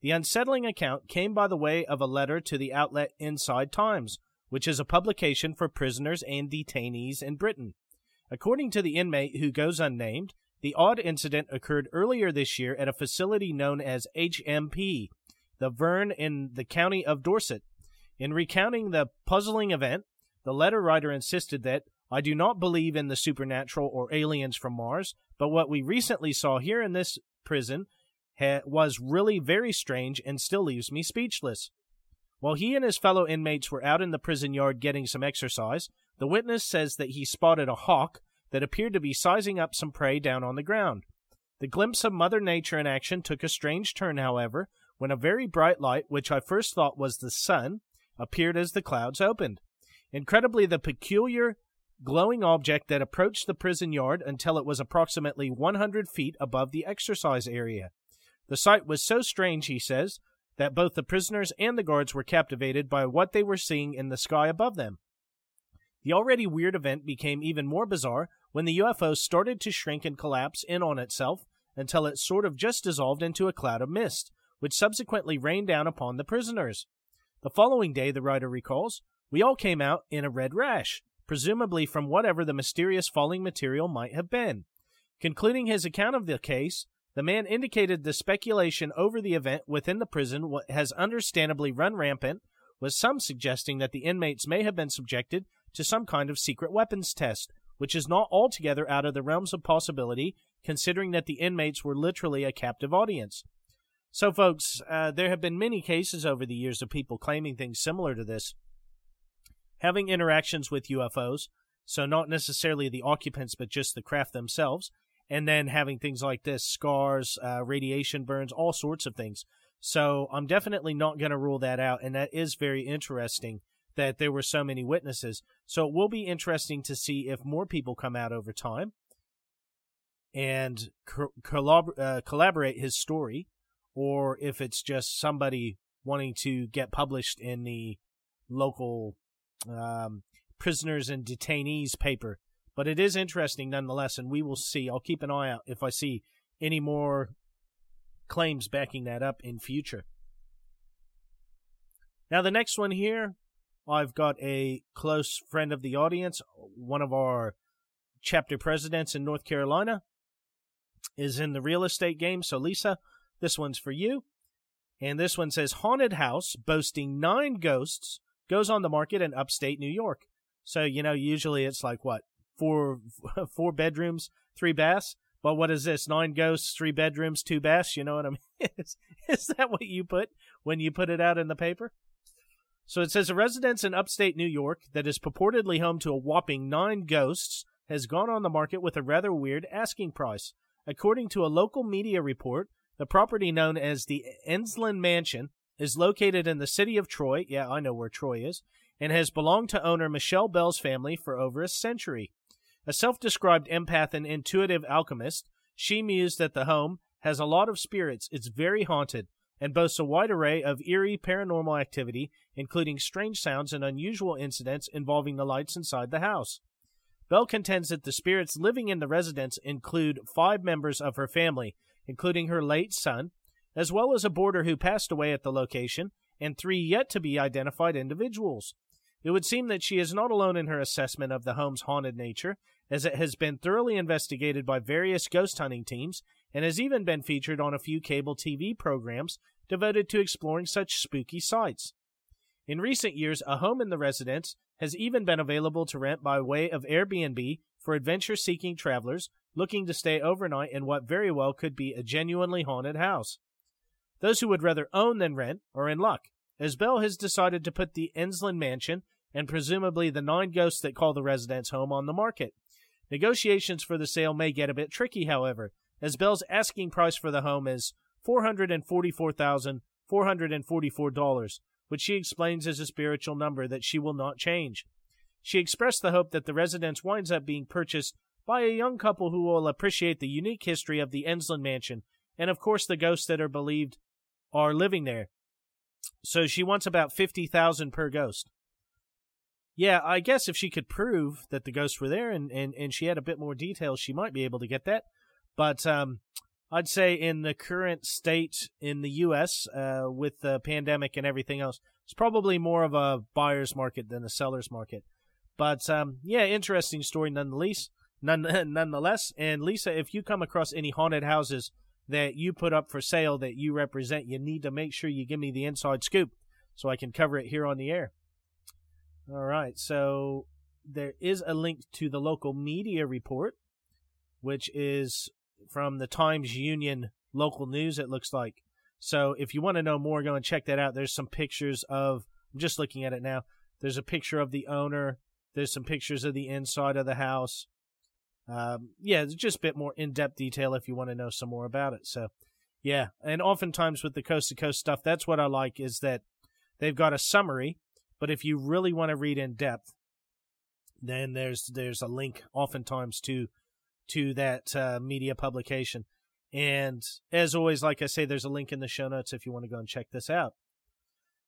The unsettling account came by the way of a letter to the outlet Inside Times, which is a publication for prisoners and detainees in Britain. According to the inmate who goes unnamed, the odd incident occurred earlier this year at a facility known as HMP, the Verne in the county of Dorset. In recounting the puzzling event, the letter writer insisted that I do not believe in the supernatural or aliens from Mars, but what we recently saw here in this prison ha- was really very strange and still leaves me speechless. While he and his fellow inmates were out in the prison yard getting some exercise, the witness says that he spotted a hawk that appeared to be sizing up some prey down on the ground. The glimpse of Mother Nature in action took a strange turn, however, when a very bright light, which I first thought was the sun, appeared as the clouds opened. Incredibly, the peculiar glowing object that approached the prison yard until it was approximately 100 feet above the exercise area. The sight was so strange, he says, that both the prisoners and the guards were captivated by what they were seeing in the sky above them. The already weird event became even more bizarre when the UFO started to shrink and collapse in on itself until it sort of just dissolved into a cloud of mist, which subsequently rained down upon the prisoners. The following day, the writer recalls, we all came out in a red rash, presumably from whatever the mysterious falling material might have been. Concluding his account of the case, the man indicated the speculation over the event within the prison has understandably run rampant, with some suggesting that the inmates may have been subjected to some kind of secret weapons test, which is not altogether out of the realms of possibility, considering that the inmates were literally a captive audience. So, folks, uh, there have been many cases over the years of people claiming things similar to this having interactions with UFOs, so not necessarily the occupants, but just the craft themselves, and then having things like this scars, uh, radiation burns, all sorts of things. So I'm definitely not going to rule that out, and that is very interesting that there were so many witnesses. So it will be interesting to see if more people come out over time and co- uh, collaborate his story, or if it's just somebody wanting to get published in the local um, prisoners and detainees paper. But it is interesting nonetheless, and we will see. I'll keep an eye out if I see any more claims backing that up in future. Now, the next one here, I've got a close friend of the audience, one of our chapter presidents in North Carolina, is in the real estate game. So, Lisa, this one's for you. And this one says Haunted house boasting nine ghosts goes on the market in upstate New York. So, you know, usually it's like what? Four four bedrooms, three baths. But what is this? Nine ghosts, three bedrooms, two baths, you know what I mean? is, is that what you put when you put it out in the paper? So it says a residence in upstate New York that is purportedly home to a whopping nine ghosts has gone on the market with a rather weird asking price. According to a local media report, the property known as the Ensslin Mansion is located in the city of Troy. Yeah, I know where Troy is. And has belonged to owner Michelle Bell's family for over a century. A self described empath and intuitive alchemist, she mused that the home has a lot of spirits, it's very haunted, and boasts a wide array of eerie paranormal activity, including strange sounds and unusual incidents involving the lights inside the house. Bell contends that the spirits living in the residence include five members of her family, including her late son, as well as a boarder who passed away at the location, and three yet to be identified individuals. It would seem that she is not alone in her assessment of the home's haunted nature, as it has been thoroughly investigated by various ghost hunting teams and has even been featured on a few cable TV programs devoted to exploring such spooky sites. In recent years, a home in the residence has even been available to rent by way of Airbnb for adventure seeking travelers looking to stay overnight in what very well could be a genuinely haunted house. Those who would rather own than rent are in luck, as Bell has decided to put the Ensslin Mansion and presumably the nine ghosts that call the residence home on the market. Negotiations for the sale may get a bit tricky, however, as Bell's asking price for the home is $444,444, which she explains is a spiritual number that she will not change. She expressed the hope that the residence winds up being purchased by a young couple who will appreciate the unique history of the Ensslin Mansion and, of course, the ghosts that are believed are living there. So she wants about 50000 per ghost. Yeah, I guess if she could prove that the ghosts were there and, and, and she had a bit more details, she might be able to get that. But um, I'd say in the current state in the U.S. Uh, with the pandemic and everything else, it's probably more of a buyer's market than a seller's market. But um, yeah, interesting story nonetheless. None, nonetheless, and Lisa, if you come across any haunted houses that you put up for sale that you represent, you need to make sure you give me the inside scoop so I can cover it here on the air. All right, so there is a link to the local media report, which is from the Times Union local news, it looks like. So if you want to know more, go and check that out. There's some pictures of, I'm just looking at it now. There's a picture of the owner. There's some pictures of the inside of the house. Um, yeah, just a bit more in depth detail if you want to know some more about it. So, yeah. And oftentimes with the coast to coast stuff, that's what I like is that they've got a summary but if you really want to read in depth, then there's there's a link oftentimes to to that uh, media publication. And as always, like I say, there's a link in the show notes if you want to go and check this out.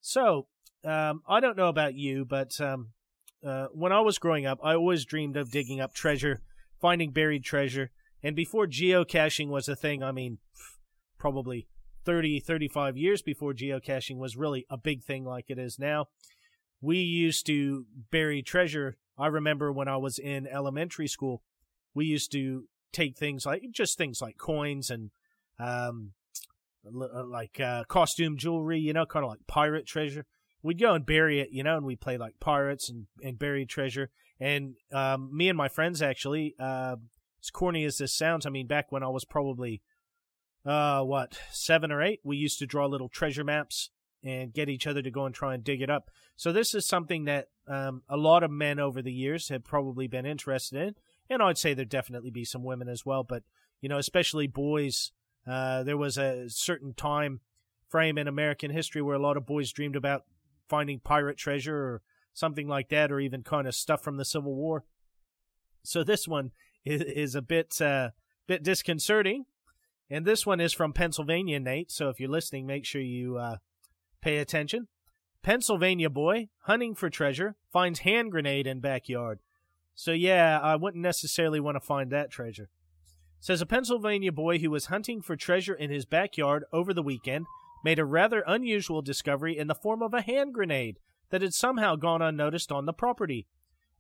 So um, I don't know about you, but um, uh, when I was growing up, I always dreamed of digging up treasure, finding buried treasure. And before geocaching was a thing, I mean, probably 30, 35 years before geocaching was really a big thing like it is now we used to bury treasure. I remember when I was in elementary school, we used to take things like just things like coins and um, uh, like uh, costume jewelry, you know, kind of like pirate treasure. We'd go and bury it, you know, and we'd play like pirates and, and bury treasure. And um, me and my friends actually, uh, as corny as this sounds, I mean, back when I was probably, uh, what, seven or eight, we used to draw little treasure maps and get each other to go and try and dig it up. So this is something that um, a lot of men over the years have probably been interested in, and I'd say there'd definitely be some women as well. But you know, especially boys. Uh, there was a certain time frame in American history where a lot of boys dreamed about finding pirate treasure or something like that, or even kind of stuff from the Civil War. So this one is, is a bit uh, bit disconcerting, and this one is from Pennsylvania, Nate. So if you're listening, make sure you uh, Pay attention. Pennsylvania boy hunting for treasure finds hand grenade in backyard. So yeah, I wouldn't necessarily want to find that treasure. Says a Pennsylvania boy who was hunting for treasure in his backyard over the weekend made a rather unusual discovery in the form of a hand grenade that had somehow gone unnoticed on the property.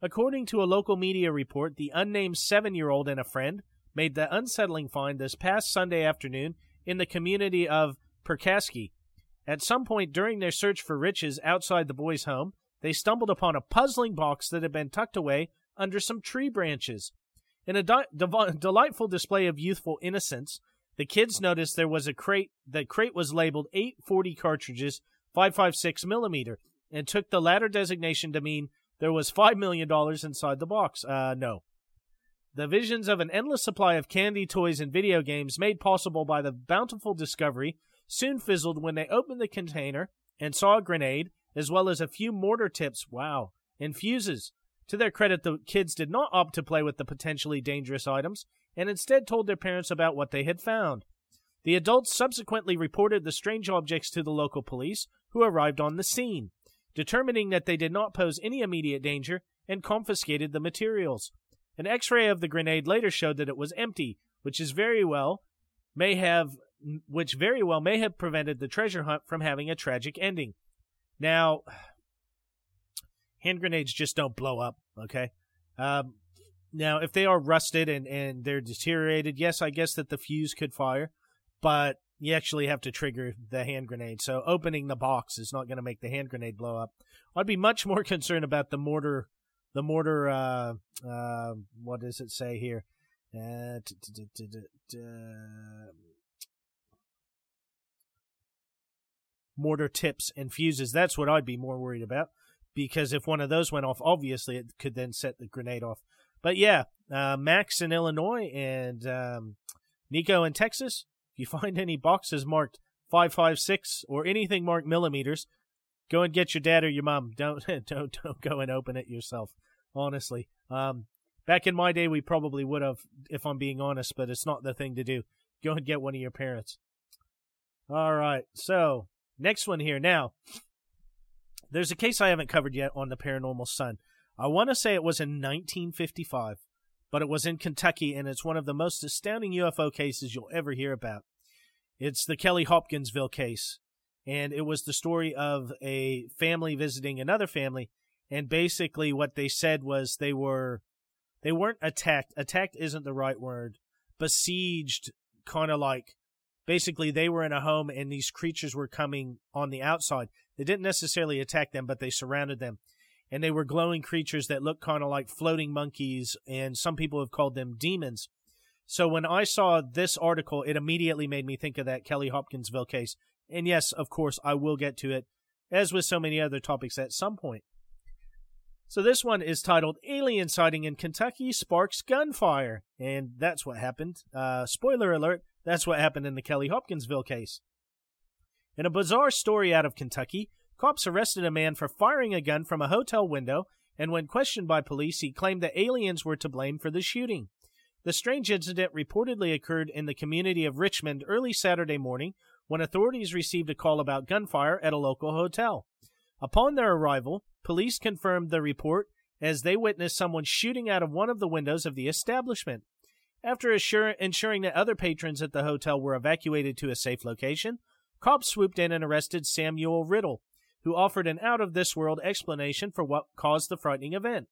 According to a local media report, the unnamed seven year old and a friend made the unsettling find this past Sunday afternoon in the community of Perkasie, at some point during their search for riches outside the boy's home, they stumbled upon a puzzling box that had been tucked away under some tree branches. In a di- de- delightful display of youthful innocence, the kids noticed there was a crate. The crate was labeled 840 cartridges, 556 millimeter, and took the latter designation to mean there was $5 million inside the box. Uh, no. The visions of an endless supply of candy, toys, and video games made possible by the bountiful discovery soon fizzled when they opened the container and saw a grenade, as well as a few mortar tips, wow, and fuses. To their credit, the kids did not opt to play with the potentially dangerous items and instead told their parents about what they had found. The adults subsequently reported the strange objects to the local police, who arrived on the scene, determining that they did not pose any immediate danger and confiscated the materials. An x ray of the grenade later showed that it was empty, which is very well may have which very well may have prevented the treasure hunt from having a tragic ending. Now, hand grenades just don't blow up, okay? Um, now, if they are rusted and, and they're deteriorated, yes, I guess that the fuse could fire, but you actually have to trigger the hand grenade. So opening the box is not going to make the hand grenade blow up. I'd be much more concerned about the mortar, the mortar. Uh, uh, what does it say here? Uh, mortar tips and fuses. That's what I'd be more worried about because if one of those went off, obviously it could then set the grenade off. But yeah, uh, Max in Illinois and um, Nico in Texas. If you find any boxes marked 556 or anything marked millimeters, go and get your dad or your mom. Don't don't don't go and open it yourself. Honestly, um, back in my day, we probably would have, if I'm being honest, but it's not the thing to do. Go and get one of your parents. All right, so next one here now. There's a case I haven't covered yet on the paranormal son. I want to say it was in 1955, but it was in Kentucky, and it's one of the most astounding UFO cases you'll ever hear about. It's the Kelly Hopkinsville case, and it was the story of a family visiting another family, and basically what they said was they were they weren't attacked. Attacked isn't the right word. Besieged, kind of like basically they were in a home and these creatures were coming on the outside. They didn't necessarily attack them, but they surrounded them. And they were glowing creatures that looked kind of like floating monkeys, and some people have called them demons. So when I saw this article, it immediately made me think of that Kelly Hopkinsville case. And yes, of course, I will get to it, as with so many other topics at some point. So this one is titled Alien Sighting in Kentucky Sparks Gunfire. And that's what happened. Uh, spoiler alert, that's what happened in the Kelly Hopkinsville case. In a bizarre story out of Kentucky, cops arrested a man for firing a gun from a hotel window, and when questioned by police, he claimed that aliens were to blame for the shooting. The strange incident reportedly occurred in the community of Richmond early Saturday morning when authorities received a call about gunfire at a local hotel. Upon their arrival, police confirmed the report as they witnessed someone shooting out of one of the windows of the establishment. After assure- ensuring that other patrons at the hotel were evacuated to a safe location, cops swooped in and arrested Samuel Riddle, who offered an out of this world explanation for what caused the frightening event.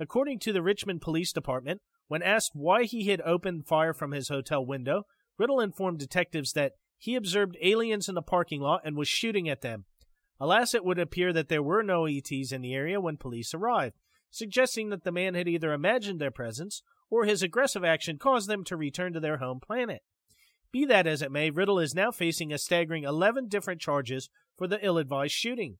According to the Richmond Police Department, when asked why he had opened fire from his hotel window, Riddle informed detectives that he observed aliens in the parking lot and was shooting at them. Alas, it would appear that there were no ETs in the area when police arrived, suggesting that the man had either imagined their presence or his aggressive action caused them to return to their home planet. Be that as it may, Riddle is now facing a staggering 11 different charges for the ill advised shooting.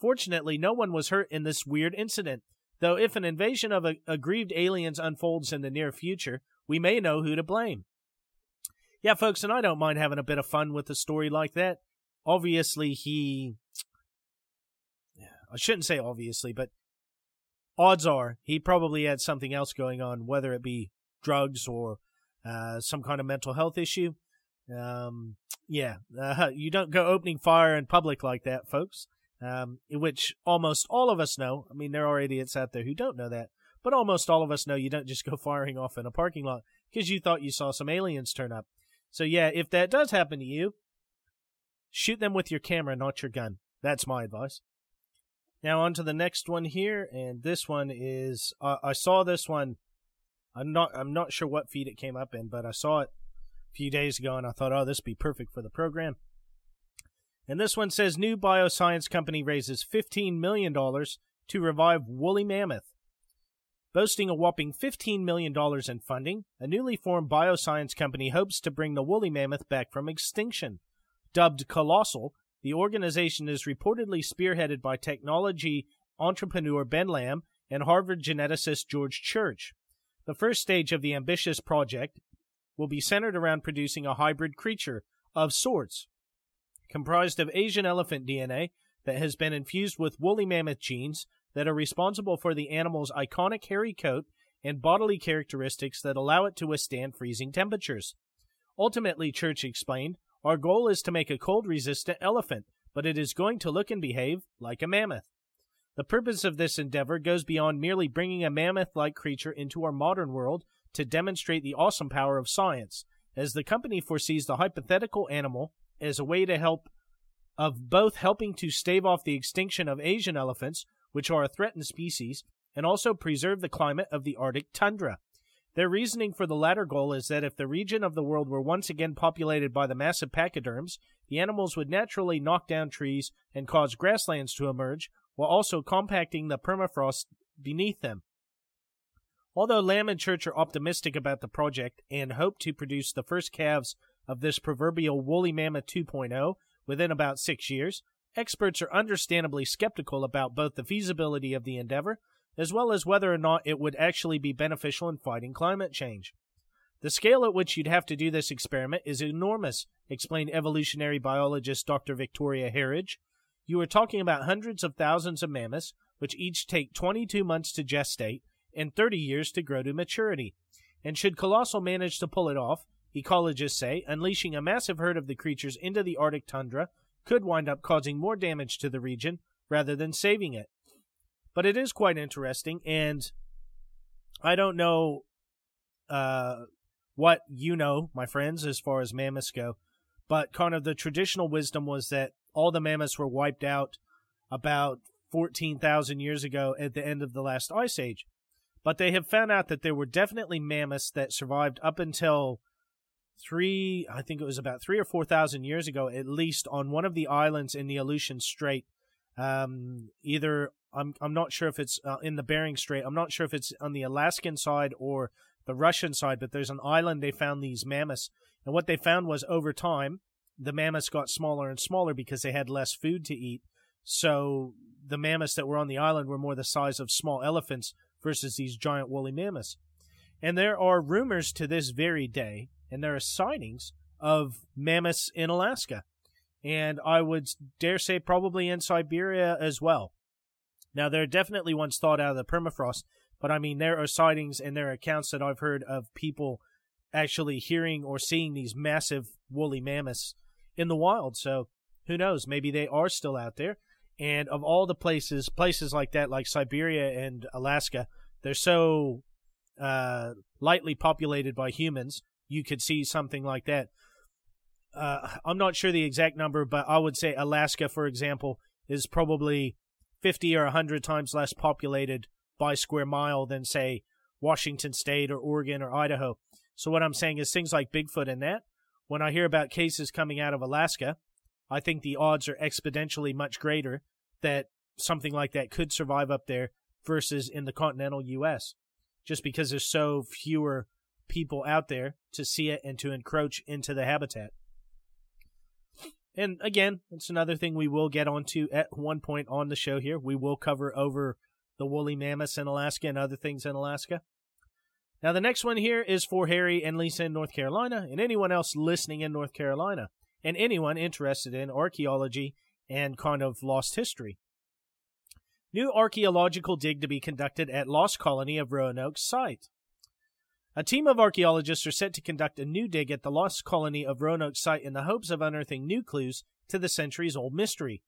Fortunately, no one was hurt in this weird incident, though if an invasion of aggrieved aliens unfolds in the near future, we may know who to blame. Yeah, folks, and I don't mind having a bit of fun with a story like that. Obviously, he. I shouldn't say obviously, but odds are he probably had something else going on, whether it be drugs or uh, some kind of mental health issue. Um, yeah, uh, you don't go opening fire in public like that, folks. Um, which almost all of us know. I mean, there are idiots out there who don't know that, but almost all of us know you don't just go firing off in a parking lot because you thought you saw some aliens turn up. So yeah, if that does happen to you, shoot them with your camera, not your gun. That's my advice. Now on to the next one here, and this one is uh, I saw this one. I'm not I'm not sure what feed it came up in, but I saw it a few days ago, and I thought, oh, this would be perfect for the program. And this one says new bioscience company raises $15 million to revive woolly mammoth. Boasting a whopping $15 million in funding, a newly formed bioscience company hopes to bring the woolly mammoth back from extinction. Dubbed Colossal, the organization is reportedly spearheaded by technology entrepreneur Ben Lamm and Harvard geneticist George Church. The first stage of the ambitious project will be centered around producing a hybrid creature of sorts, comprised of Asian elephant DNA that has been infused with woolly mammoth genes that are responsible for the animal's iconic hairy coat and bodily characteristics that allow it to withstand freezing temperatures. Ultimately, Church explained, our goal is to make a cold resistant elephant, but it is going to look and behave like a mammoth. The purpose of this endeavor goes beyond merely bringing a mammoth like creature into our modern world to demonstrate the awesome power of science, as the company foresees the hypothetical animal as a way to help of both helping to stave off the extinction of Asian elephants, which are a threatened species, and also preserve the climate of the Arctic tundra. Their reasoning for the latter goal is that if the region of the world were once again populated by the massive pachyderms, the animals would naturally knock down trees and cause grasslands to emerge, while also compacting the permafrost beneath them. Although Lamm and Church are optimistic about the project and hope to produce the first calves of this proverbial woolly mammoth 2.0 within about six years, experts are understandably skeptical about both the feasibility of the endeavor as well as whether or not it would actually be beneficial in fighting climate change. The scale at which you'd have to do this experiment is enormous, explained evolutionary biologist Dr. Victoria Herridge. You are talking about hundreds of thousands of mammoths, which each take 22 months to gestate and 30 years to grow to maturity. And should Colossal manage to pull it off, ecologists say unleashing a massive herd of the creatures into the Arctic tundra could wind up causing more damage to the region rather than saving it. But it is quite interesting, and I don't know uh, what you know, my friends, as far as mammoths go, but kind of the traditional wisdom was that all the mammoths were wiped out about 14,000 years ago at the end of the last ice age. But they have found out that there were definitely mammoths that survived up until three, I think it was about three or 4,000 years ago, at least on one of the islands in the Aleutian Strait. Um, either I'm I'm not sure if it's uh, in the Bering Strait. I'm not sure if it's on the Alaskan side or the Russian side, but there's an island they found these mammoths, and what they found was over time the mammoths got smaller and smaller because they had less food to eat. So the mammoths that were on the island were more the size of small elephants versus these giant woolly mammoths. And there are rumors to this very day, and there are sightings of mammoths in Alaska, and I would dare say probably in Siberia as well. Now, there are definitely ones thought out of the permafrost, but I mean, there are sightings and there are accounts that I've heard of people actually hearing or seeing these massive woolly mammoths in the wild. So who knows? Maybe they are still out there. And of all the places, places like that, like Siberia and Alaska, they're so uh, lightly populated by humans. You could see something like that. Uh, I'm not sure the exact number, but I would say Alaska, for example, is probably 50 or 100 times less populated by square mile than, say, Washington State or Oregon or Idaho. So, what I'm saying is things like Bigfoot and that, when I hear about cases coming out of Alaska, I think the odds are exponentially much greater that something like that could survive up there versus in the continental U.S. Just because there's so fewer people out there to see it and to encroach into the habitat. And again, it's another thing we will get onto at one point on the show here. We will cover over the woolly mammoths in Alaska and other things in Alaska. Now, the next one here is for Harry and Lisa in North Carolina, and anyone else listening in North Carolina, and anyone interested in archaeology and kind of lost history. New archaeological dig to be conducted at Lost Colony of Roanoke site. A team of archaeologists are set to conduct a new dig at the lost colony of Roanoke site in the hopes of unearthing new clues to the centuries old mystery.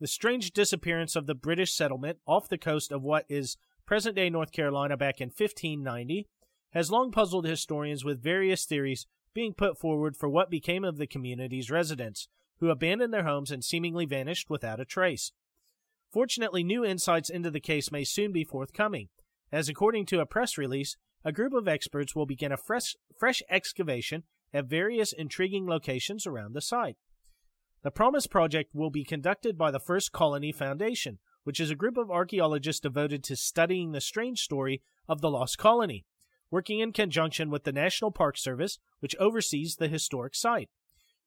The strange disappearance of the British settlement off the coast of what is present day North Carolina back in 1590 has long puzzled historians with various theories being put forward for what became of the community's residents, who abandoned their homes and seemingly vanished without a trace. Fortunately, new insights into the case may soon be forthcoming, as according to a press release, a group of experts will begin a fresh, fresh excavation at various intriguing locations around the site. The Promise Project will be conducted by the First Colony Foundation, which is a group of archaeologists devoted to studying the strange story of the lost colony, working in conjunction with the National Park Service, which oversees the historic site.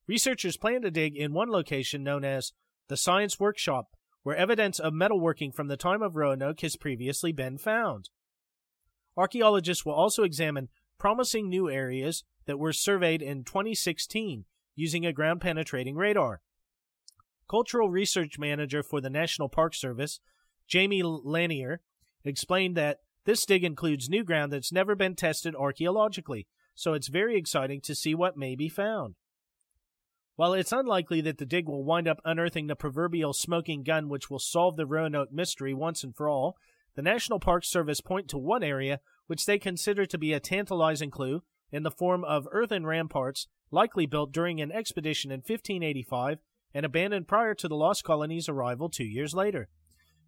Researchers plan to dig in one location known as the Science Workshop, where evidence of metalworking from the time of Roanoke has previously been found. Archaeologists will also examine promising new areas that were surveyed in 2016 using a ground penetrating radar. Cultural Research Manager for the National Park Service, Jamie Lanier, explained that this dig includes new ground that's never been tested archaeologically, so it's very exciting to see what may be found. While it's unlikely that the dig will wind up unearthing the proverbial smoking gun which will solve the Roanoke mystery once and for all, the National Park Service point to one area which they consider to be a tantalizing clue in the form of earthen ramparts likely built during an expedition in 1585 and abandoned prior to the Lost Colony's arrival two years later.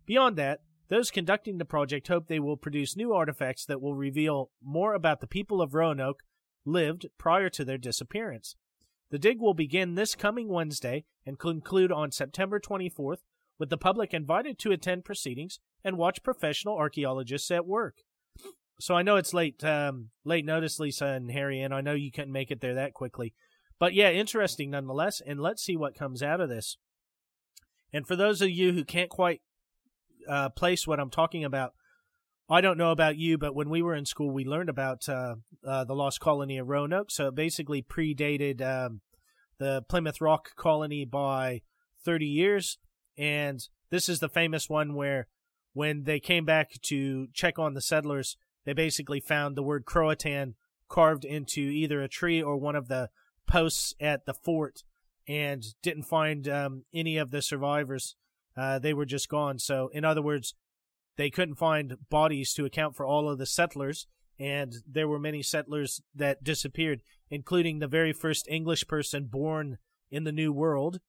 Beyond that, Those conducting the project hope they will produce new artifacts that will reveal more about the people of Roanoke lived prior to their disappearance. The dig will begin this coming Wednesday and conclude on September 24th, with the public invited to attend proceedings and watch professional archaeologists at work. So I know it's late, um, late notice, Lisa and Harry, and I know you couldn't make it there that quickly. But yeah, interesting nonetheless, and let's see what comes out of this. And for those of you who can't quite uh, place what I'm talking about, I don't know about you, but when we were in school, we learned about uh, uh, the lost colony of Roanoke. So it basically predated um, the Plymouth Rock colony by 30 years. And this is the famous one where when they came back to check on the settlers, they basically found the word Croatan carved into either a tree or one of the posts at the fort and didn't find um, any of the survivors. Uh, they were just gone. So, in other words, they couldn't find bodies to account for all of the settlers, and there were many settlers that disappeared, including the very first English person born in the New World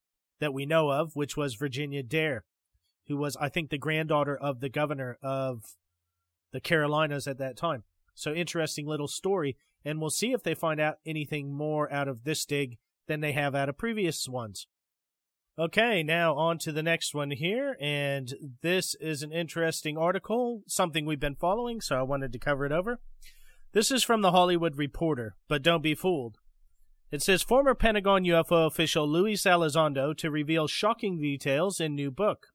that we know of, which was Virginia Dare, who was, I think, the granddaughter of the governor of the Carolinas at that time. So, interesting little story, and we'll see if they find out anything more out of this dig than they have out of previous ones. Okay, now on to the next one here, and this is an interesting article, something we've been following, so I wanted to cover it over. This is from the Hollywood Reporter, but don't be fooled. It says former Pentagon UFO official Luis Elizondo to reveal shocking details in new book.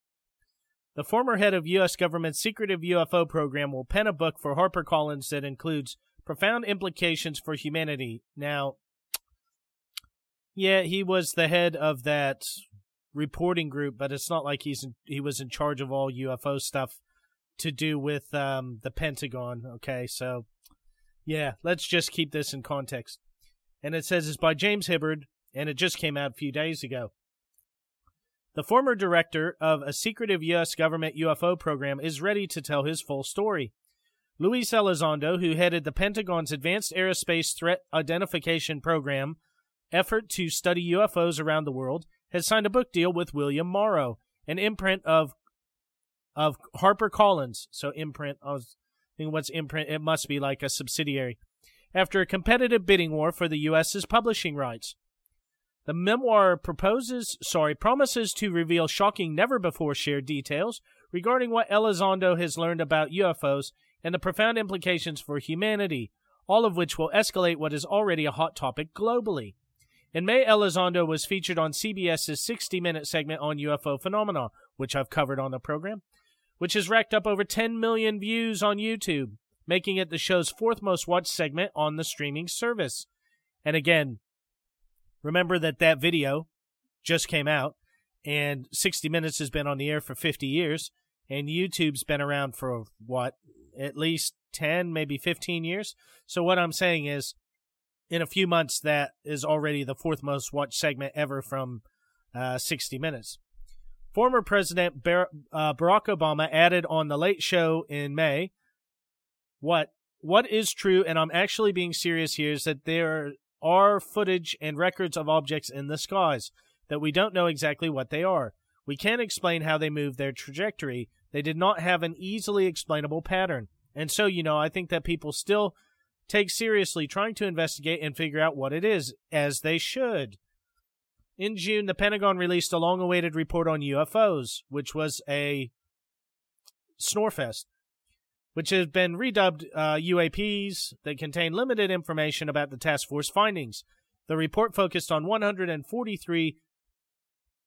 The former head of U.S. government's secretive UFO program will pen a book for HarperCollins that includes profound implications for humanity. Now, yeah, he was the head of that reporting group, but it's not like he's in, he was in charge of all UFO stuff to do with um, the Pentagon. Okay, so yeah, let's just keep this in context. And it says it's by James Hibberd, and it just came out a few days ago. The former director of a secretive U.S. government UFO program is ready to tell his full story. Luis Elizondo, who headed the Pentagon's Advanced Aerospace Threat Identification Program effort to study UFOs around the world, has signed a book deal with William Morrow, an imprint of of Harper Collins. So imprint, I was thinking what's imprint? It must be like a subsidiary. After a competitive bidding war for the U.S.'s publishing rights. The memoir proposes, sorry, promises to reveal shocking, never before shared details regarding what Elizondo has learned about UFOs and the profound implications for humanity, all of which will escalate what is already a hot topic globally. In May, Elizondo was featured on CBS's 60 minute segment on UFO phenomena, which I've covered on the program, which has racked up over 10 million views on YouTube, making it the show's fourth most watched segment on the streaming service. And again, Remember that that video just came out, and 60 Minutes has been on the air for 50 years, and YouTube's been around for what, at least 10, maybe 15 years. So what I'm saying is, in a few months, that is already the fourth most watched segment ever from uh, 60 Minutes. Former President Bar- uh, Barack Obama added on the Late Show in May, "What what is true, and I'm actually being serious here, is that there are footage and records of objects in the skies that we don't know exactly what they are. We can't explain how they moved their trajectory. They did not have an easily explainable pattern. And so, you know, I think that people still take seriously trying to investigate and figure out what it is, as they should. In June, the Pentagon released a long awaited report on UFOs, which was a snorefest which have been redubbed uh, UAPs that contain limited information about the task force findings. The report focused on 143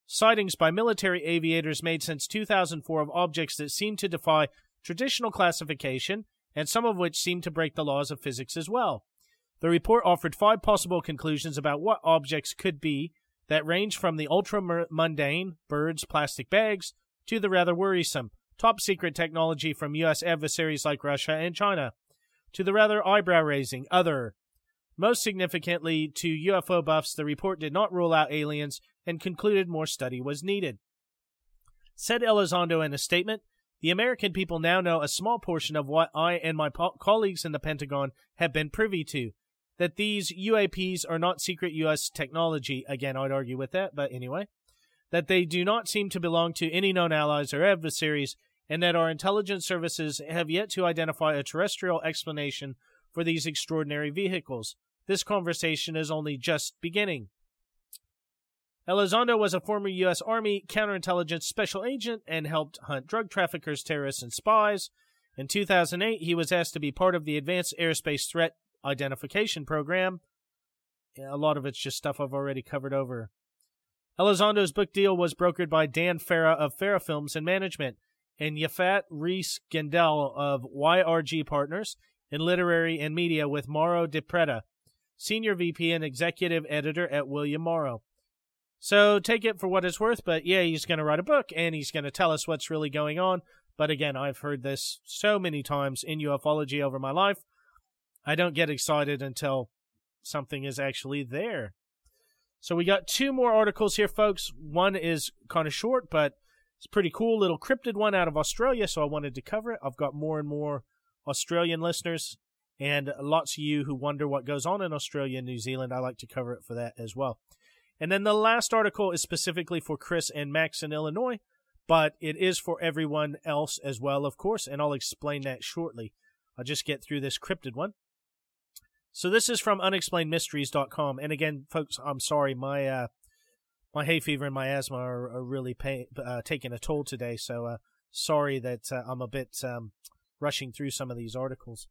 sightings by military aviators made since 2004 of objects that seem to defy traditional classification and some of which seem to break the laws of physics as well. The report offered five possible conclusions about what objects could be that range from the ultra mundane, birds, plastic bags, to the rather worrisome, top secret technology from U.S. adversaries like Russia and China, to the rather eyebrow raising other. Most significantly, to UFO buffs, the report did not rule out aliens and concluded more study was needed. Said Elizondo in a statement, the American people now know a small portion of what I and my po- colleagues in the Pentagon have been privy to. That these UAPs are not secret U.S. technology. Again, I'd argue with that, but anyway. That they do not seem to belong to any known allies or adversaries, and that our intelligence services have yet to identify a terrestrial explanation for these extraordinary vehicles. This conversation is only just beginning. Elizondo was a former U.S. Army counterintelligence special agent and helped hunt drug traffickers, terrorists, and spies. In 2008, he was asked to be part of the Advanced Aerospace Threat Identification Program. A lot of it's just stuff I've already covered over. Elizondo's book deal was brokered by Dan Farah of Farah Films and Management and Yfat Reiss Gendell of YRG Partners in Literary and Media with Mauro DiPreta, Senior VP and Executive Editor at William Morrow. So take it for what it's worth, but yeah, he's going to write a book and he's going to tell us what's really going on. But again, I've heard this so many times in ufology over my life. I don't get excited until something is actually there. So we got two more articles here, folks. One is kind of short, but it's a pretty cool little cryptid one out of Australia, so I wanted to cover it. I've got more and more Australian listeners and lots of you who wonder what goes on in Australia and New Zealand. I like to cover it for that as well. And then the last article is specifically for Chris and Max in Illinois, but it is for everyone else as well, of course, and I'll explain that shortly. I'll just get through this cryptid one. So this is from unexplainedmysteries.com. And again, folks, I'm sorry, my uh, my hay fever and my asthma are, are really pay, uh, taking a toll today. So uh, sorry that uh, I'm a bit um, rushing through some of these articles.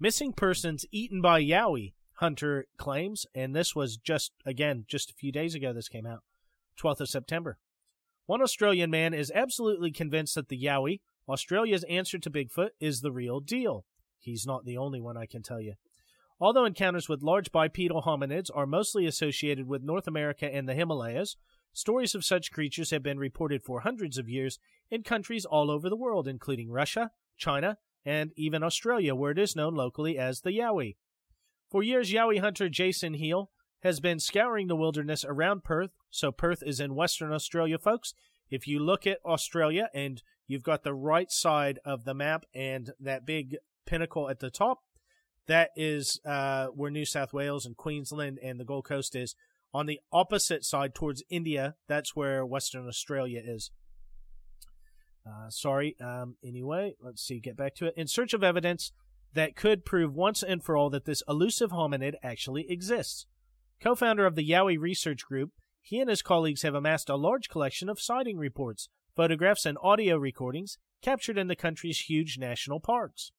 Missing persons eaten by Yowie. Hunter claims, and this was just, again, just a few days ago this came out, 12th of September. One Australian man is absolutely convinced that the Yowie, Australia's answer to Bigfoot, is the real deal. He's not the only one, I can tell you. Although encounters with large bipedal hominids are mostly associated with North America and the Himalayas, stories of such creatures have been reported for hundreds of years in countries all over the world, including Russia, China, and even Australia, where it is known locally as the Yowie. For years, Yowie hunter Jason Heal has been scouring the wilderness around Perth. So, Perth is in Western Australia, folks. If you look at Australia and you've got the right side of the map and that big pinnacle at the top, that is uh, where New South Wales and Queensland and the Gold Coast is. On the opposite side towards India, that's where Western Australia is. Uh, sorry. Um, anyway, let's see. Get back to it. In search of evidence, that could prove once and for all that this elusive hominid actually exists. Co founder of the Yowie Research Group, he and his colleagues have amassed a large collection of sighting reports, photographs, and audio recordings captured in the country's huge national parks.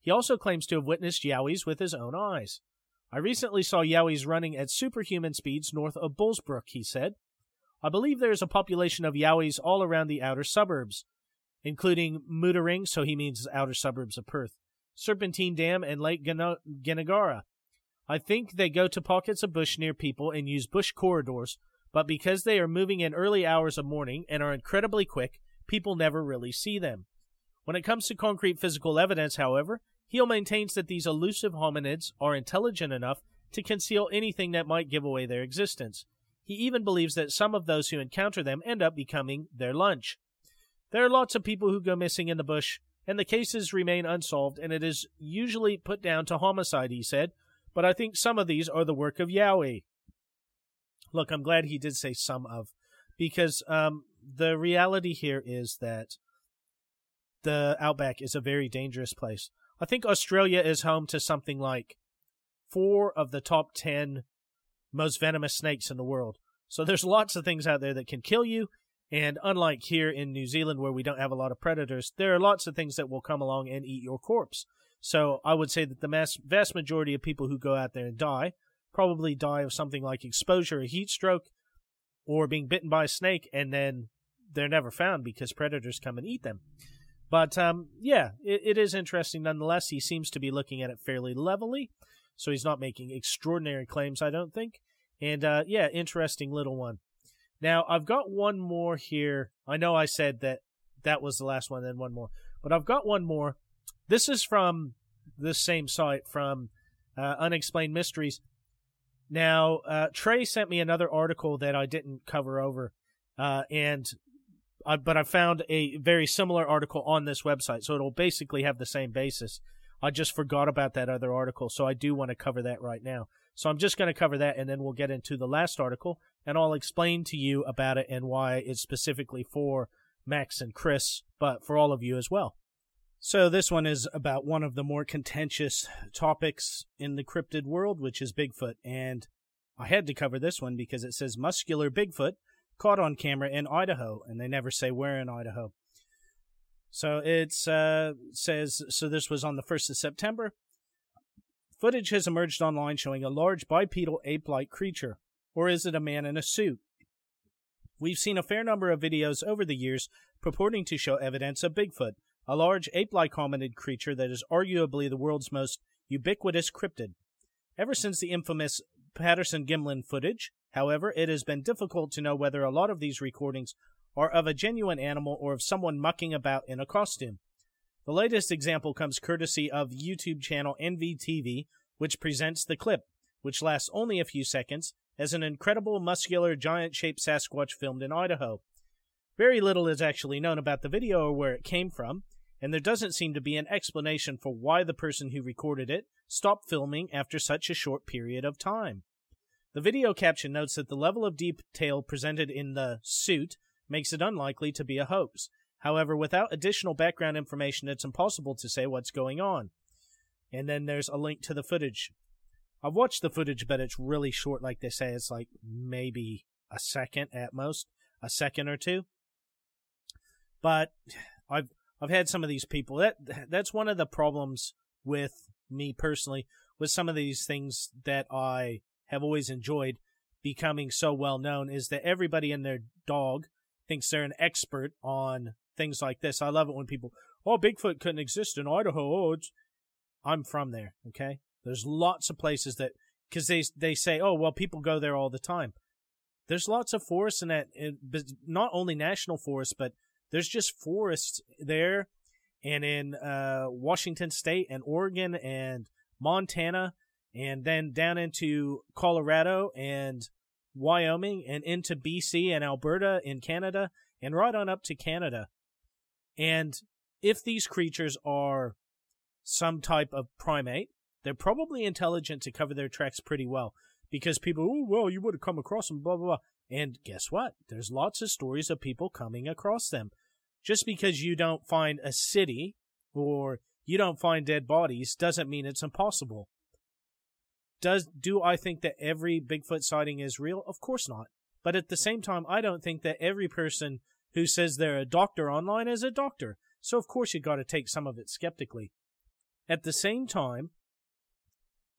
He also claims to have witnessed Yowies with his own eyes. I recently saw Yowies running at superhuman speeds north of Bullsbrook, he said. I believe there is a population of Yowies all around the outer suburbs, including Mundaring, so he means outer suburbs of Perth. Serpentine Dam, and Lake Gnangara. I think they go to pockets of bush near people and use bush corridors, but because they are moving in early hours of morning and are incredibly quick, people never really see them. When it comes to concrete physical evidence, however, Heal maintains that these elusive hominids are intelligent enough to conceal anything that might give away their existence. He even believes that some of those who encounter them end up becoming their lunch. There are lots of people who go missing in the bush, and the cases remain unsolved, and it is usually put down to homicide, he said. But I think some of these are the work of Yowie. Look, I'm glad he did say some of, because um, the reality here is that the outback is a very dangerous place. I think Australia is home to something like four of the top 10 most venomous snakes in the world. So there's lots of things out there that can kill you, and unlike here in New Zealand, where we don't have a lot of predators, there are lots of things that will come along and eat your corpse. So I would say that the mass, vast majority of people who go out there and die probably die of something like exposure, a heat stroke, or being bitten by a snake, and then they're never found because predators come and eat them. But um, yeah, it, it is interesting nonetheless. He seems to be looking at it fairly levelly, so he's not making extraordinary claims, I don't think. And uh, yeah, interesting little one. Now, I've got one more here. I know I said that that was the last one, then one more. But I've got one more. This is from the same site, from uh, Unexplained Mysteries. Now, uh, Trey sent me another article that I didn't cover over, uh, and But I found a very similar article on this website, so it'll basically have the same basis. I just forgot about that other article, so I do want to cover that right now. So I'm just going to cover that and then we'll get into the last article and I'll explain to you about it and why it's specifically for Max and Chris, but for all of you as well. So this one is about one of the more contentious topics in the cryptid world, which is Bigfoot. And I had to cover this one because it says muscular Bigfoot caught on camera in Idaho, and they never say where in Idaho. So it uh, says so. This was on the first of September. Footage has emerged online showing a large bipedal ape-like creature, or is it a man in a suit? We've seen a fair number of videos over the years purporting to show evidence of Bigfoot, a large ape-like hominid creature that is arguably the world's most ubiquitous cryptid. Ever since the infamous Patterson Gimlin footage, however, it has been difficult to know whether a lot of these recordings are of a genuine animal or of someone mucking about in a costume. The latest example comes courtesy of YouTube channel NVTV, which presents the clip, which lasts only a few seconds, as an incredible muscular giant shaped Sasquatch filmed in Idaho. Very little is actually known about the video or where it came from, and there doesn't seem to be an explanation for why the person who recorded it stopped filming after such a short period of time. The video caption notes that the level of detail presented in the suit makes it unlikely to be a hoax. However, without additional background information, it's impossible to say what's going on. And then there's a link to the footage. I've watched the footage, but it's really short, like they say. It's like maybe a second at most, a second or two. But I've I've had some of these people. That that's one of the problems with me personally with some of these things that I have always enjoyed becoming so well known is that everybody and their dog thinks they're an expert on things like this. I love it when people, oh, Bigfoot couldn't exist in Idaho. Oh. I'm from there. Okay, there's lots of places that because they they say, oh, well, people go there all the time. There's lots of forests in that, not only national forests, but there's just forests there, and in uh, Washington State and Oregon and Montana, and then down into Colorado and Wyoming and into BC and Alberta in Canada and right on up to Canada. And if these creatures are some type of primate, they're probably intelligent to cover their tracks pretty well because people, oh, well, you would have come across them, blah, blah, blah. And guess what? There's lots of stories of people coming across them. Just because you don't find a city or you don't find dead bodies doesn't mean it's impossible. Does do I think that every Bigfoot sighting is real? Of course not. But at the same time, I don't think that every person who says they're a doctor online is a doctor. So of course you've got to take some of it skeptically. At the same time,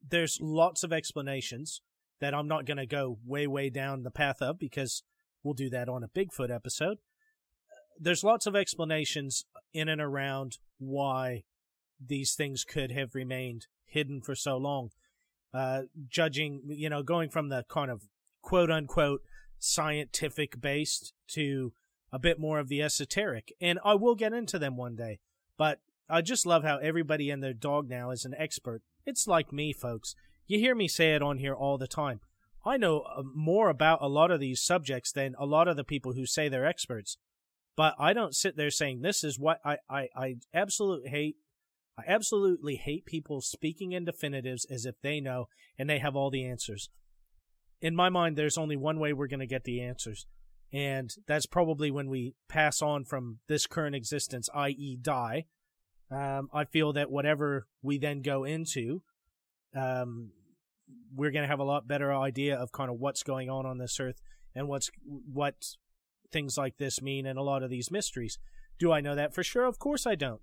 there's lots of explanations that I'm not going to go way way down the path of because we'll do that on a Bigfoot episode. There's lots of explanations in and around why these things could have remained hidden for so long uh, judging, you know, going from the kind of quote unquote scientific based to a bit more of the esoteric. And I will get into them one day. But I just love how everybody and their dog now is an expert. It's like me, folks. You hear me say it on here all the time. I know uh, more about a lot of these subjects than a lot of the people who say they're experts. But I don't sit there saying this is what I, I, I absolutely hate I absolutely hate people speaking in definitives as if they know and they have all the answers. In my mind, there's only one way we're going to get the answers, and that's probably when we pass on from this current existence, i.e., die. Um, I feel that whatever we then go into, um, we're going to have a lot better idea of kind of what's going on on this earth and what's what things like this mean and a lot of these mysteries. Do I know that for sure? Of course I don't.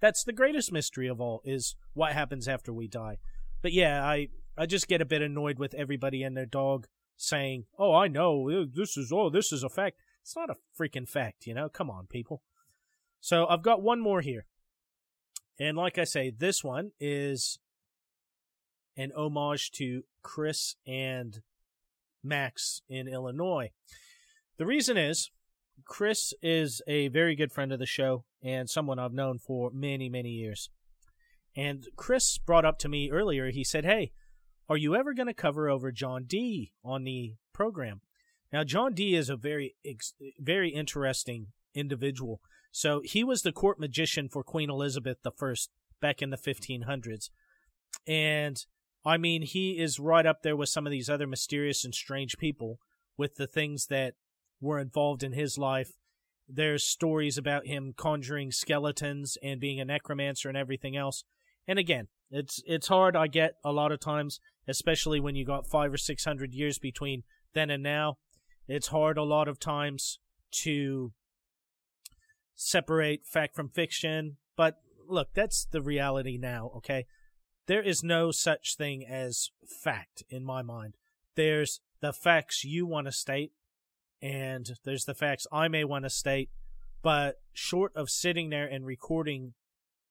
That's the greatest mystery of all is what happens after we die. But yeah, I I just get a bit annoyed with everybody and their dog saying, "Oh, I know eh, this is oh this is a fact." It's not a freaking fact, you know. Come on, people. So I've got one more here, and like I say, this one is an homage to Chris and Max in Illinois. The reason is Chris is a very good friend of the show and someone I've known for many, many years. And Chris brought up to me earlier, he said, Hey, are you ever going to cover over John Dee on the program? Now, John Dee is a very, very interesting individual. So he was the court magician for Queen Elizabeth I back in the 1500s. And I mean, he is right up there with some of these other mysterious and strange people with the things that were involved in his life There's stories about him conjuring skeletons and being a necromancer and everything else. And again, it's it's hard. I get a lot of times, especially when you got five or six hundred years between then and now. It's hard a lot of times to separate fact from fiction. But look, that's the reality now. Okay, there is no such thing as fact in my mind. There's the facts you want to state, and there's the facts I may want to state. But short of sitting there and recording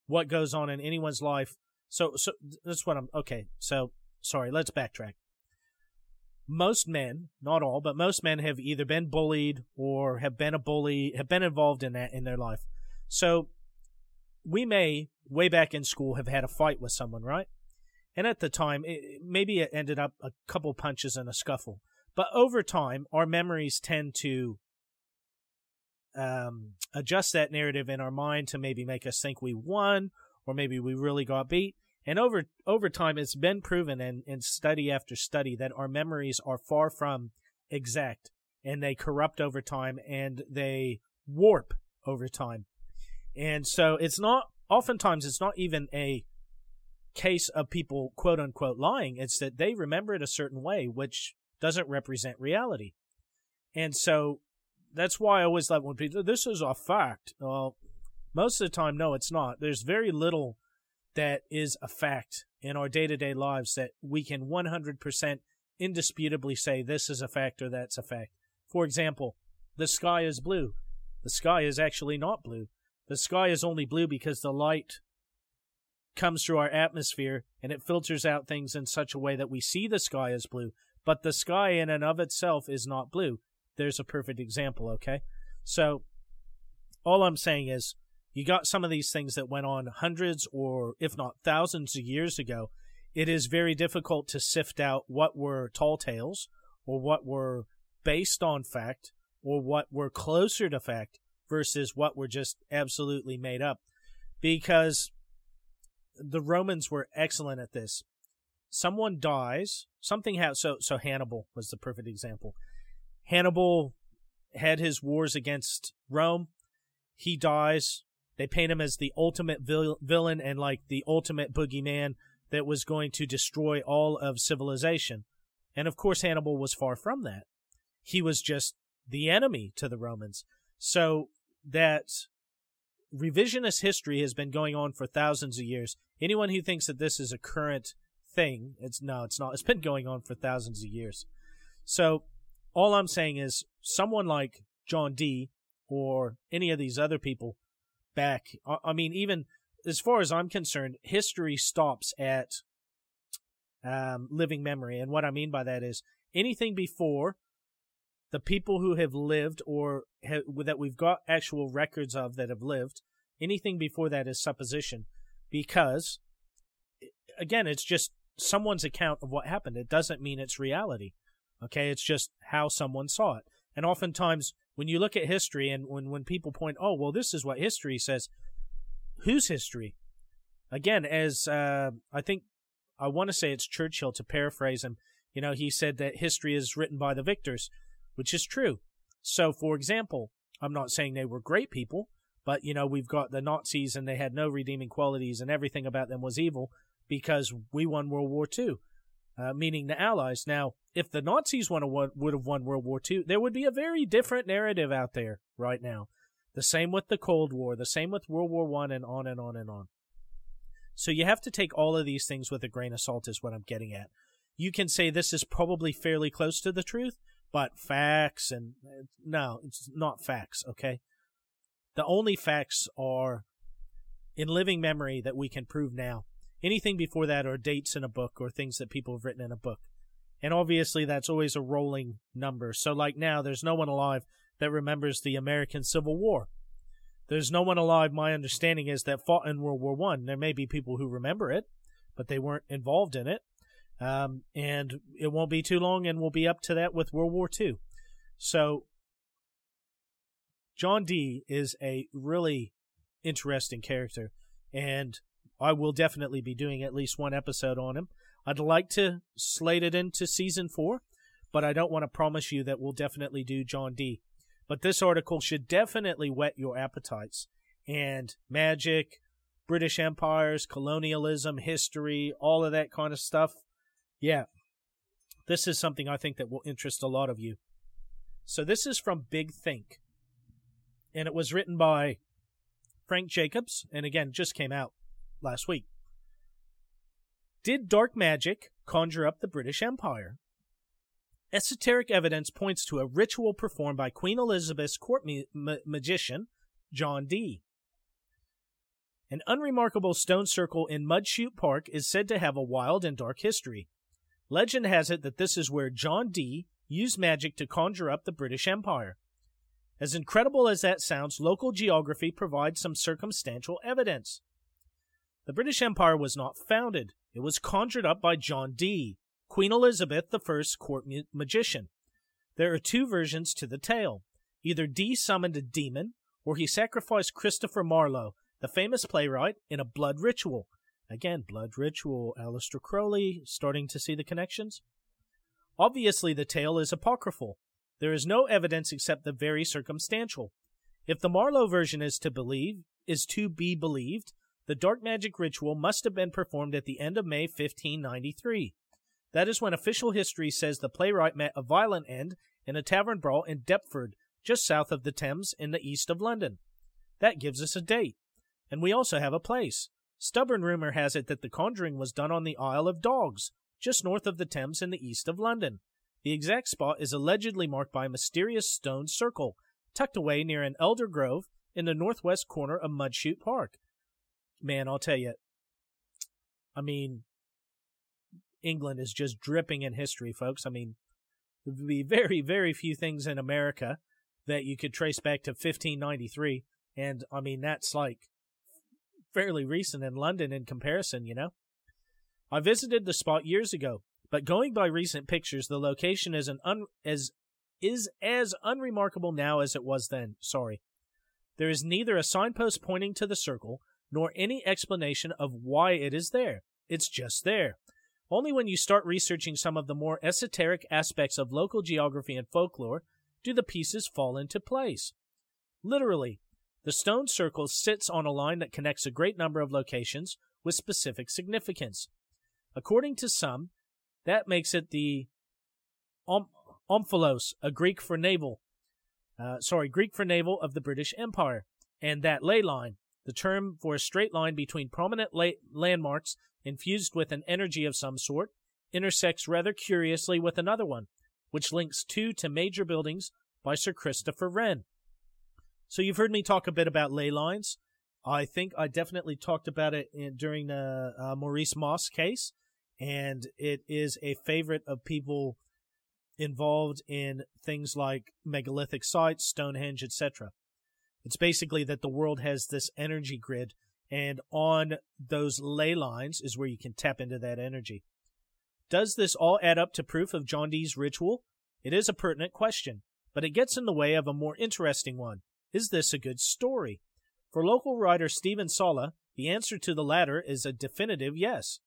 what goes on in anyone's life, so so that's what I'm okay. So sorry, let's backtrack. Most men, not all, but most men have either been bullied or have been a bully, have been involved in that in their life. So we may way back in school have had a fight with someone, right? And at the time, it, maybe it ended up a couple punches and a scuffle. But over time, our memories tend to um, adjust that narrative in our mind to maybe make us think we won or maybe we really got beat. And over over time, it's been proven in, in study after study that our memories are far from exact and they corrupt over time and they warp over time. And so it's not oftentimes it's not even a case of people quote unquote lying. It's that they remember it a certain way, which doesn't represent reality. And so that's why I always love when people, this is a fact. Well, most of the time, no, it's not. There's very little that is a fact in our day to day lives that we can 100% indisputably say this is a fact or that's a fact. For example, the sky is blue. The sky is actually not blue. The sky is only blue because the light comes through our atmosphere and it filters out things in such a way that we see the sky as blue. But the sky in and of itself is not blue. There's a perfect example, okay? So, all I'm saying is, you got some of these things that went on hundreds or if not thousands of years ago. It is very difficult to sift out what were tall tales or what were based on fact or what were closer to fact versus what were just absolutely made up. Because the Romans were excellent at this. Someone dies, something has so so Hannibal was the perfect example. Hannibal had his wars against Rome. He dies. They paint him as the ultimate vil- villain and like the ultimate boogeyman that was going to destroy all of civilization. And of course, Hannibal was far from that. He was just the enemy to the Romans. So that revisionist history has been going on for thousands of years. Anyone who thinks that this is a current thing, it's no, it's not. It's been going on for thousands of years. So all I'm saying is someone like John Dee or any of these other people back, I mean, even as far as I'm concerned, history stops at um, living memory. And what I mean by that is anything before the people who have lived or have, that we've got actual records of that have lived, anything before that is supposition because, again, it's just someone's account of what happened. It doesn't mean it's reality. Okay, it's just how someone saw it. And oftentimes, when you look at history and when, when people point, oh, well, this is what history says, whose history? Again, as uh, I think, I want to say it's Churchill to paraphrase him, you know, he said that history is written by the victors which is true. So, for example, I'm not saying they were great people, but you know, we've got the Nazis and they had no redeeming qualities and everything about them was evil because we won World War II, uh, meaning the Allies. Now, if the Nazis won would have won World War II, there would be a very different narrative out there right now. The same with the Cold War, the same with World War One, and on and on and on. So you have to take all of these things with a grain of salt, is what I'm getting at. You can say this is probably fairly close to the truth, but facts and no, it's not facts, okay? The only facts are in living memory that we can prove now. Anything before that are dates in a book or things that people have written in a book. And obviously that's always a rolling number. So like now there's no one alive that remembers the American Civil War. There's no one alive, my understanding is, that fought in World War One. There may be people who remember it, but they weren't involved in it. Um, and it won't be too long, and we'll be up to that with World War II. So, John Dee is a really interesting character, and I will definitely be doing at least one episode on him. I'd like to slate it into season four, but I don't want to promise you that we'll definitely do John Dee. But this article should definitely whet your appetites. And magic, British empires, colonialism, history, all of that kind of stuff. Yeah, this is something I think that will interest a lot of you. So this is from Big Think. And it was written by Frank Jacobs, and again, just came out last week. Did dark magic conjure up the British Empire? Esoteric evidence points to a ritual performed by Queen Elizabeth's court ma- magician, John Dee. An unremarkable stone circle in Mudchute Park is said to have a wild and dark history. Legend has it that this is where John Dee used magic to conjure up the British Empire. As incredible as that sounds, local geography provides some circumstantial evidence. The British Empire was not founded, it was conjured up by John Dee, Queen Elizabeth I's court magician. There are two versions to the tale. Either Dee summoned a demon, or he sacrificed Christopher Marlowe, the famous playwright, in a blood ritual. Again, blood ritual, Aleister Crowley, starting to see the connections. Obviously, the tale is apocryphal. There is no evidence except the very circumstantial. If the Marlowe version is to believe, is to be believed, the dark magic ritual must have been performed at the end of May 1593. That is when official history says the playwright met a violent end in a tavern brawl in Deptford, just south of the Thames in the east of London. That gives us a date. And we also have a place. Stubborn rumor has it that the conjuring was done on the Isle of Dogs, just north of the Thames in the east of London. The exact spot is allegedly marked by a mysterious stone circle, tucked away near an elder grove in the northwest corner of Mudchute Park. Man, I'll tell you, I mean, England is just dripping in history, folks. I mean, there would be very, very few things in America that you could trace back to 1593. And I mean, that's like fairly recent in London in comparison, you know? I visited the spot years ago, but going by recent pictures, the location is an un- as is as unremarkable now as it was then. Sorry. There is neither a signpost pointing to the circle nor any explanation of why it is there. It's just there. Only when you start researching some of the more esoteric aspects of local geography and folklore do the pieces fall into place. Literally, the stone circle sits on a line that connects a great number of locations with specific significance. According to some, that makes it the om- omphalos, a Greek for navel, uh, sorry, Greek for navel of the British Empire, and that ley line, the term for a straight line between prominent la- landmarks infused with an energy of some sort, intersects rather curiously with another one, which links two to major buildings by Sir Christopher Wren. So you've heard me talk a bit about ley lines. I think I definitely talked about it in, during the uh, Maurice Moss case, and it is a favorite of people involved in things like megalithic sites, Stonehenge, etc. It's basically that the world has this energy grid, and on those ley lines is where you can tap into that energy. Does this all add up to proof of John Dee's ritual? It is a pertinent question, but it gets in the way of a more interesting one. Is this a good story? For local writer Stephen Sala, the answer to the latter is a definitive yes.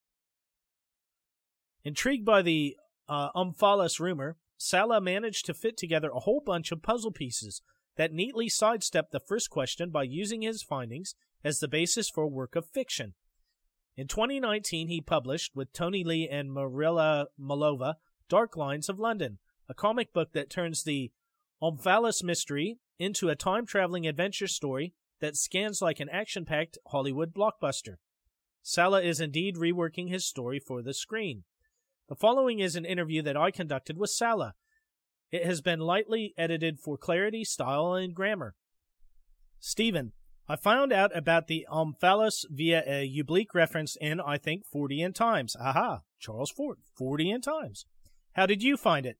Intrigued by the uh, Omphalos rumor, Sala managed to fit together a whole bunch of puzzle pieces that neatly sidestepped the first question by using his findings as the basis for a work of fiction. In 2019, he published, with Tony Lee and Marilla Malova, Dark Lines of London, a comic book that turns the Omphalos mystery into a time traveling adventure story that scans like an action packed Hollywood blockbuster. Sala is indeed reworking his story for the screen. The following is an interview that I conducted with Sala. It has been lightly edited for clarity, style, and grammar. Stephen, I found out about the Omphalos via a oblique reference in, I think, Forty Fortean Times. Aha, Charles Fort, Forty Fortean Times. How did you find it?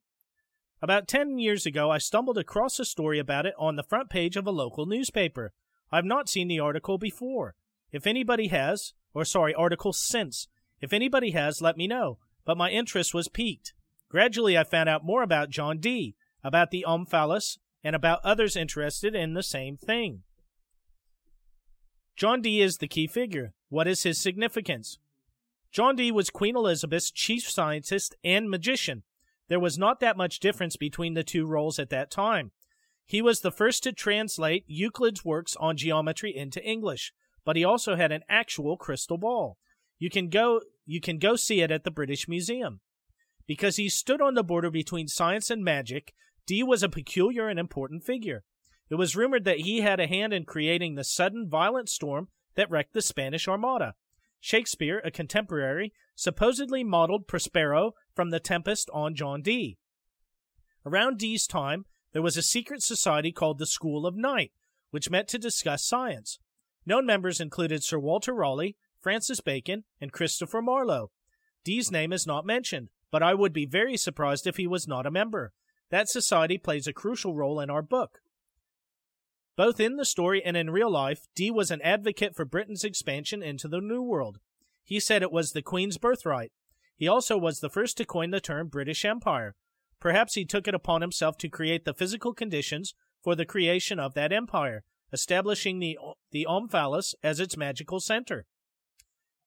About 10 years ago, I stumbled across a story about it on the front page of a local newspaper. I've not seen the article before. If anybody has, or sorry, article since, if anybody has, let me know. But my interest was piqued. Gradually, I found out more about John Dee, about the Omphalos, and about others interested in the same thing. John Dee is the key figure. What is his significance? John Dee was Queen Elizabeth's chief scientist and magician. There was not that much difference between the two roles at that time. He was the first to translate Euclid's works on geometry into English, but he also had an actual crystal ball. You can go you can go see it at the British Museum. Because he stood on the border between science and magic, Dee was a peculiar and important figure. It was rumored that he had a hand in creating the sudden violent storm that wrecked the Spanish Armada. Shakespeare, a contemporary, supposedly modeled Prospero from The Tempest on John Dee. Around Dee's time, there was a secret society called the School of Night, which met to discuss science. Known members included Sir Walter Raleigh, Francis Bacon, and Christopher Marlowe. Dee's name is not mentioned, but I would be very surprised if he was not a member. That society plays a crucial role in our book. Both in the story and in real life, Dee was an advocate for Britain's expansion into the New World. He said it was the Queen's birthright. He also was the first to coin the term British Empire. Perhaps he took it upon himself to create the physical conditions for the creation of that empire, establishing the, the Omphalos as its magical center.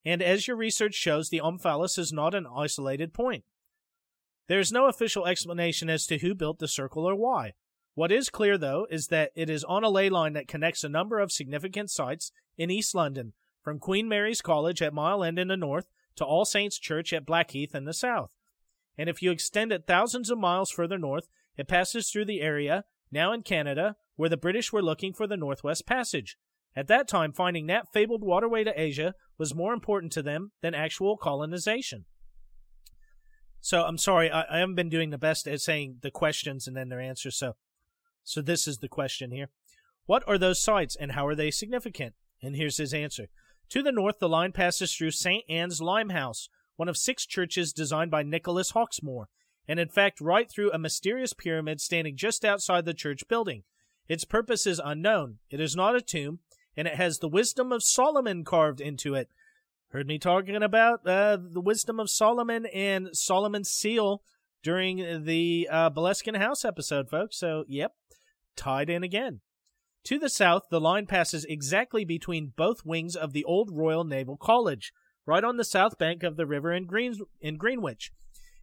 And as your research shows, the Omphalos is not an isolated point. There is no official explanation as to who built the circle or why. What is clear, though, is that it is on a ley line that connects a number of significant sites in East London, from Queen Mary's College at Mile End in the north to All Saints Church at Blackheath in the south. And if you extend it thousands of miles further north, it passes through the area, now in Canada, where the British were looking for the Northwest Passage. At that time, finding that fabled waterway to Asia was more important to them than actual colonization. So I'm sorry, I, I haven't been doing the best at saying the questions and then their answers. So, so this is the question here: What are those sites and how are they significant? And here's his answer: To the north, the line passes through St. Anne's Limehouse, one of six churches designed by Nicholas Hawksmoor, and in fact, right through a mysterious pyramid standing just outside the church building. Its purpose is unknown. It is not a tomb, and it has the wisdom of Solomon carved into it. Heard me talking about uh, the wisdom of Solomon and Solomon's seal during the uh, Boleskine House episode, folks. So, yep, tied in again. To the south, the line passes exactly between both wings of the old Royal Naval College, right on the south bank of the river in, Green- in Greenwich.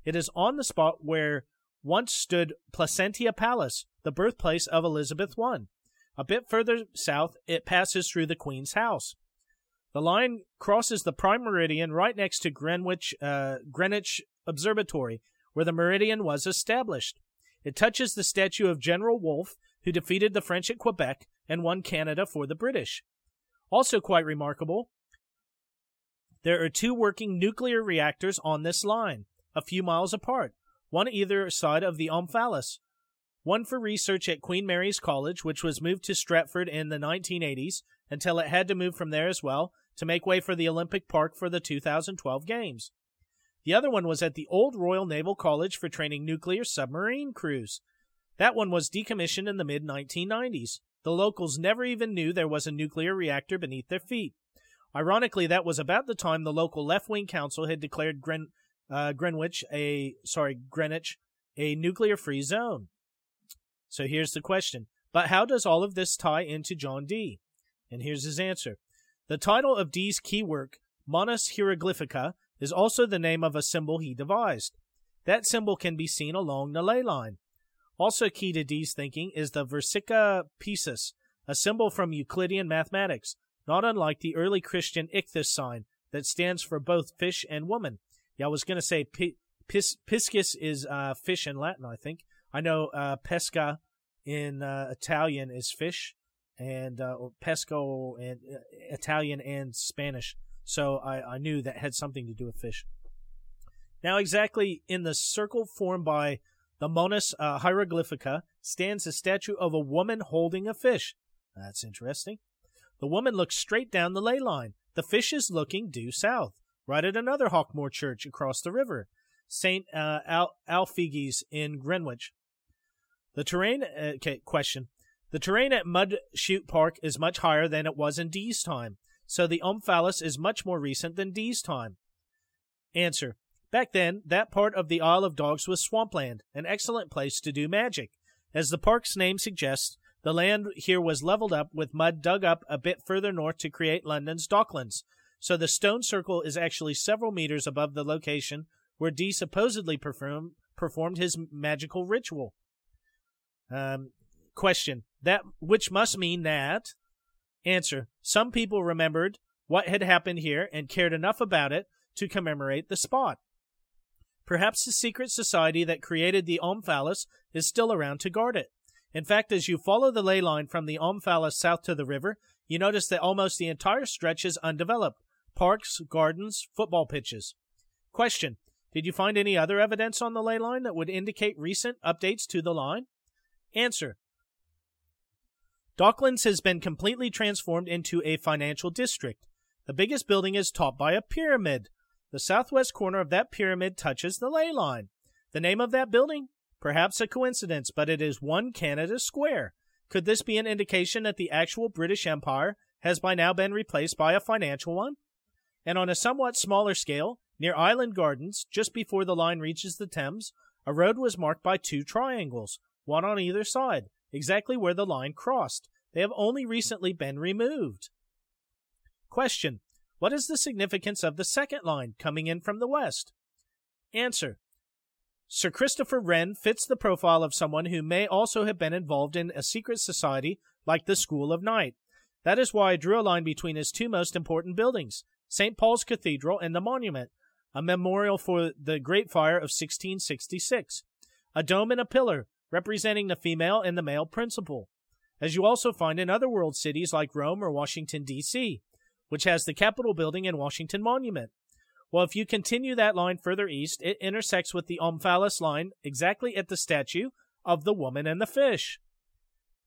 It is on the spot where once stood Placentia Palace, the birthplace of Elizabeth I. A bit further south, it passes through the Queen's house. The line crosses the prime meridian right next to Greenwich, uh, Greenwich Observatory, where the meridian was established. It touches the statue of General Wolfe, who defeated the French at Quebec and won Canada for the British. Also quite remarkable, there are two working nuclear reactors on this line, a few miles apart, one either side of the Omphalos one for research at Queen Mary's College, which was moved to Stratford in the 1980s until it had to move from there as well to make way for the Olympic Park for the 2012 Games. The other one was at the Old Royal Naval College for training nuclear submarine crews. That one was decommissioned in the mid 1990s. The locals never even knew there was a nuclear reactor beneath their feet. Ironically, that was about the time the local left-wing council had declared Gren, uh, Greenwich a sorry Greenwich a nuclear-free zone. So here's the question. But how does all of this tie into John Dee? And here's his answer. The title of Dee's key work, Monas Hieroglyphica, is also the name of a symbol he devised. That symbol can be seen along the ley line. Also key to Dee's thinking is the Vesica Piscis, a symbol from Euclidean mathematics, not unlike the early Christian ichthys sign that stands for both fish and woman. Yeah, I was going to say pis- piscis is uh, fish in Latin, I think. I know uh, pesca in uh, Italian is fish, and uh, pesco and uh, Italian and Spanish. So I, I knew that had something to do with fish. Now, exactly in the circle formed by the Monas uh, Hieroglyphica stands a statue of a woman holding a fish. That's interesting. The woman looks straight down the ley line. The fish is looking due south, right at another Hawksmoor church across the river, St. Uh, Al- Alfeges in Greenwich. The terrain, uh, okay, question. The terrain at Mud Chute Park is much higher than it was in Dee's time, so the Omphalos is much more recent than Dee's time. Answer. Back then, that part of the Isle of Dogs was swampland, an excellent place to do magic. As the park's name suggests, the land here was leveled up with mud dug up a bit further north to create London's docklands, so the stone circle is actually several meters above the location where Dee supposedly perform, performed his magical ritual. Um, Question. That which must mean that Answer. Some people remembered what had happened here and cared enough about it to commemorate the spot. Perhaps the secret society that created the Omphalos is still around to guard it. In fact, as you follow the ley line from the Omphalos south to the river, you notice that almost the entire stretch is undeveloped parks, gardens, football pitches. Question Did you find any other evidence on the ley line that would indicate recent updates to the line? Answer Docklands has been completely transformed into a financial district. The biggest building is topped by a pyramid. The southwest corner of that pyramid touches the ley line. The name of that building? Perhaps a coincidence, but it is One Canada Square. Could this be an indication that the actual British Empire has by now been replaced by a financial one? And on a somewhat smaller scale, near Island Gardens, just before the line reaches the Thames, a road was marked by two triangles, one on either side exactly where the line crossed. They have only recently been removed. Question What is the significance of the second line coming in from the west? Answer Sir Christopher Wren fits the profile of someone who may also have been involved in a secret society like the School of Night. That is why I drew a line between his two most important buildings, St. Paul's Cathedral and the Monument, a memorial for the Great Fire of 1666. A dome and a pillar representing the female and the male principle, as you also find in other world cities like Rome or Washington, D.C., which has the Capitol building and Washington Monument. Well, if you continue that line further east, it intersects with the Omphalos line exactly at the statue of the woman and the fish.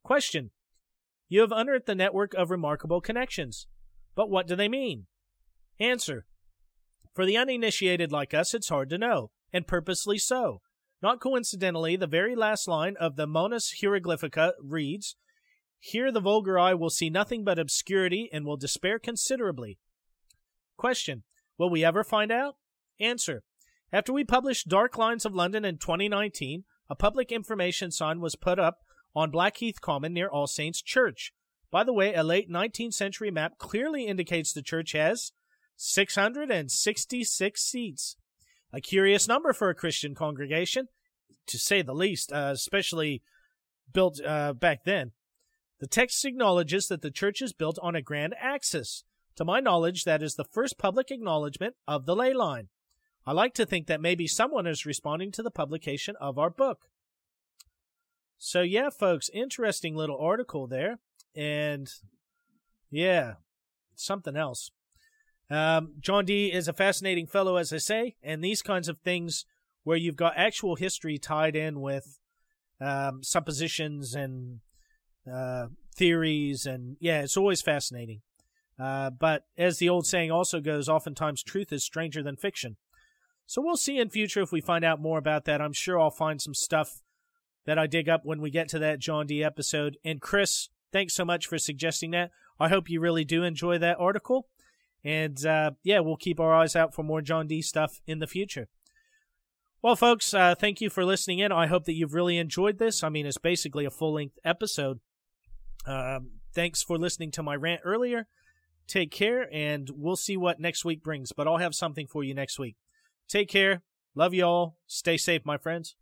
Question. You have unearthed the network of remarkable connections. But what do they mean? Answer. For the uninitiated like us, it's hard to know, and purposely so. Not coincidentally, the very last line of the Monas Hieroglyphica reads, Here the vulgar eye will see nothing but obscurity and will despair considerably. Question. Will we ever find out? Answer. After we published Dark Lines of London in 2019, a public information sign was put up on Blackheath Common near All Saints Church. By the way, a late 19th century map clearly indicates the church has 666 seats. A curious number for a Christian congregation, to say the least, uh, especially built uh, back then. The text acknowledges that the church is built on a grand axis. To my knowledge, that is the first public acknowledgement of the ley line. I like to think that maybe someone is responding to the publication of our book. So, yeah, folks, interesting little article there. And yeah, something else. Um, John Dee is a fascinating fellow, as I say, and these kinds of things where you've got actual history tied in with um, suppositions and uh, theories, and yeah, it's always fascinating. Uh, but as the old saying also goes, oftentimes truth is stranger than fiction. So we'll see in future if we find out more about that. I'm sure I'll find some stuff that I dig up when we get to that John Dee episode. And Chris, thanks so much for suggesting that. I hope you really do enjoy that article. And uh, yeah, we'll keep our eyes out for more John Dee stuff in the future. Well, folks, uh, thank you for listening in. I hope that you've really enjoyed this. I mean, it's basically a full length episode. Um, thanks for listening to my rant earlier. Take care, and we'll see what next week brings. But I'll have something for you next week. Take care. Love you all. Stay safe, my friends.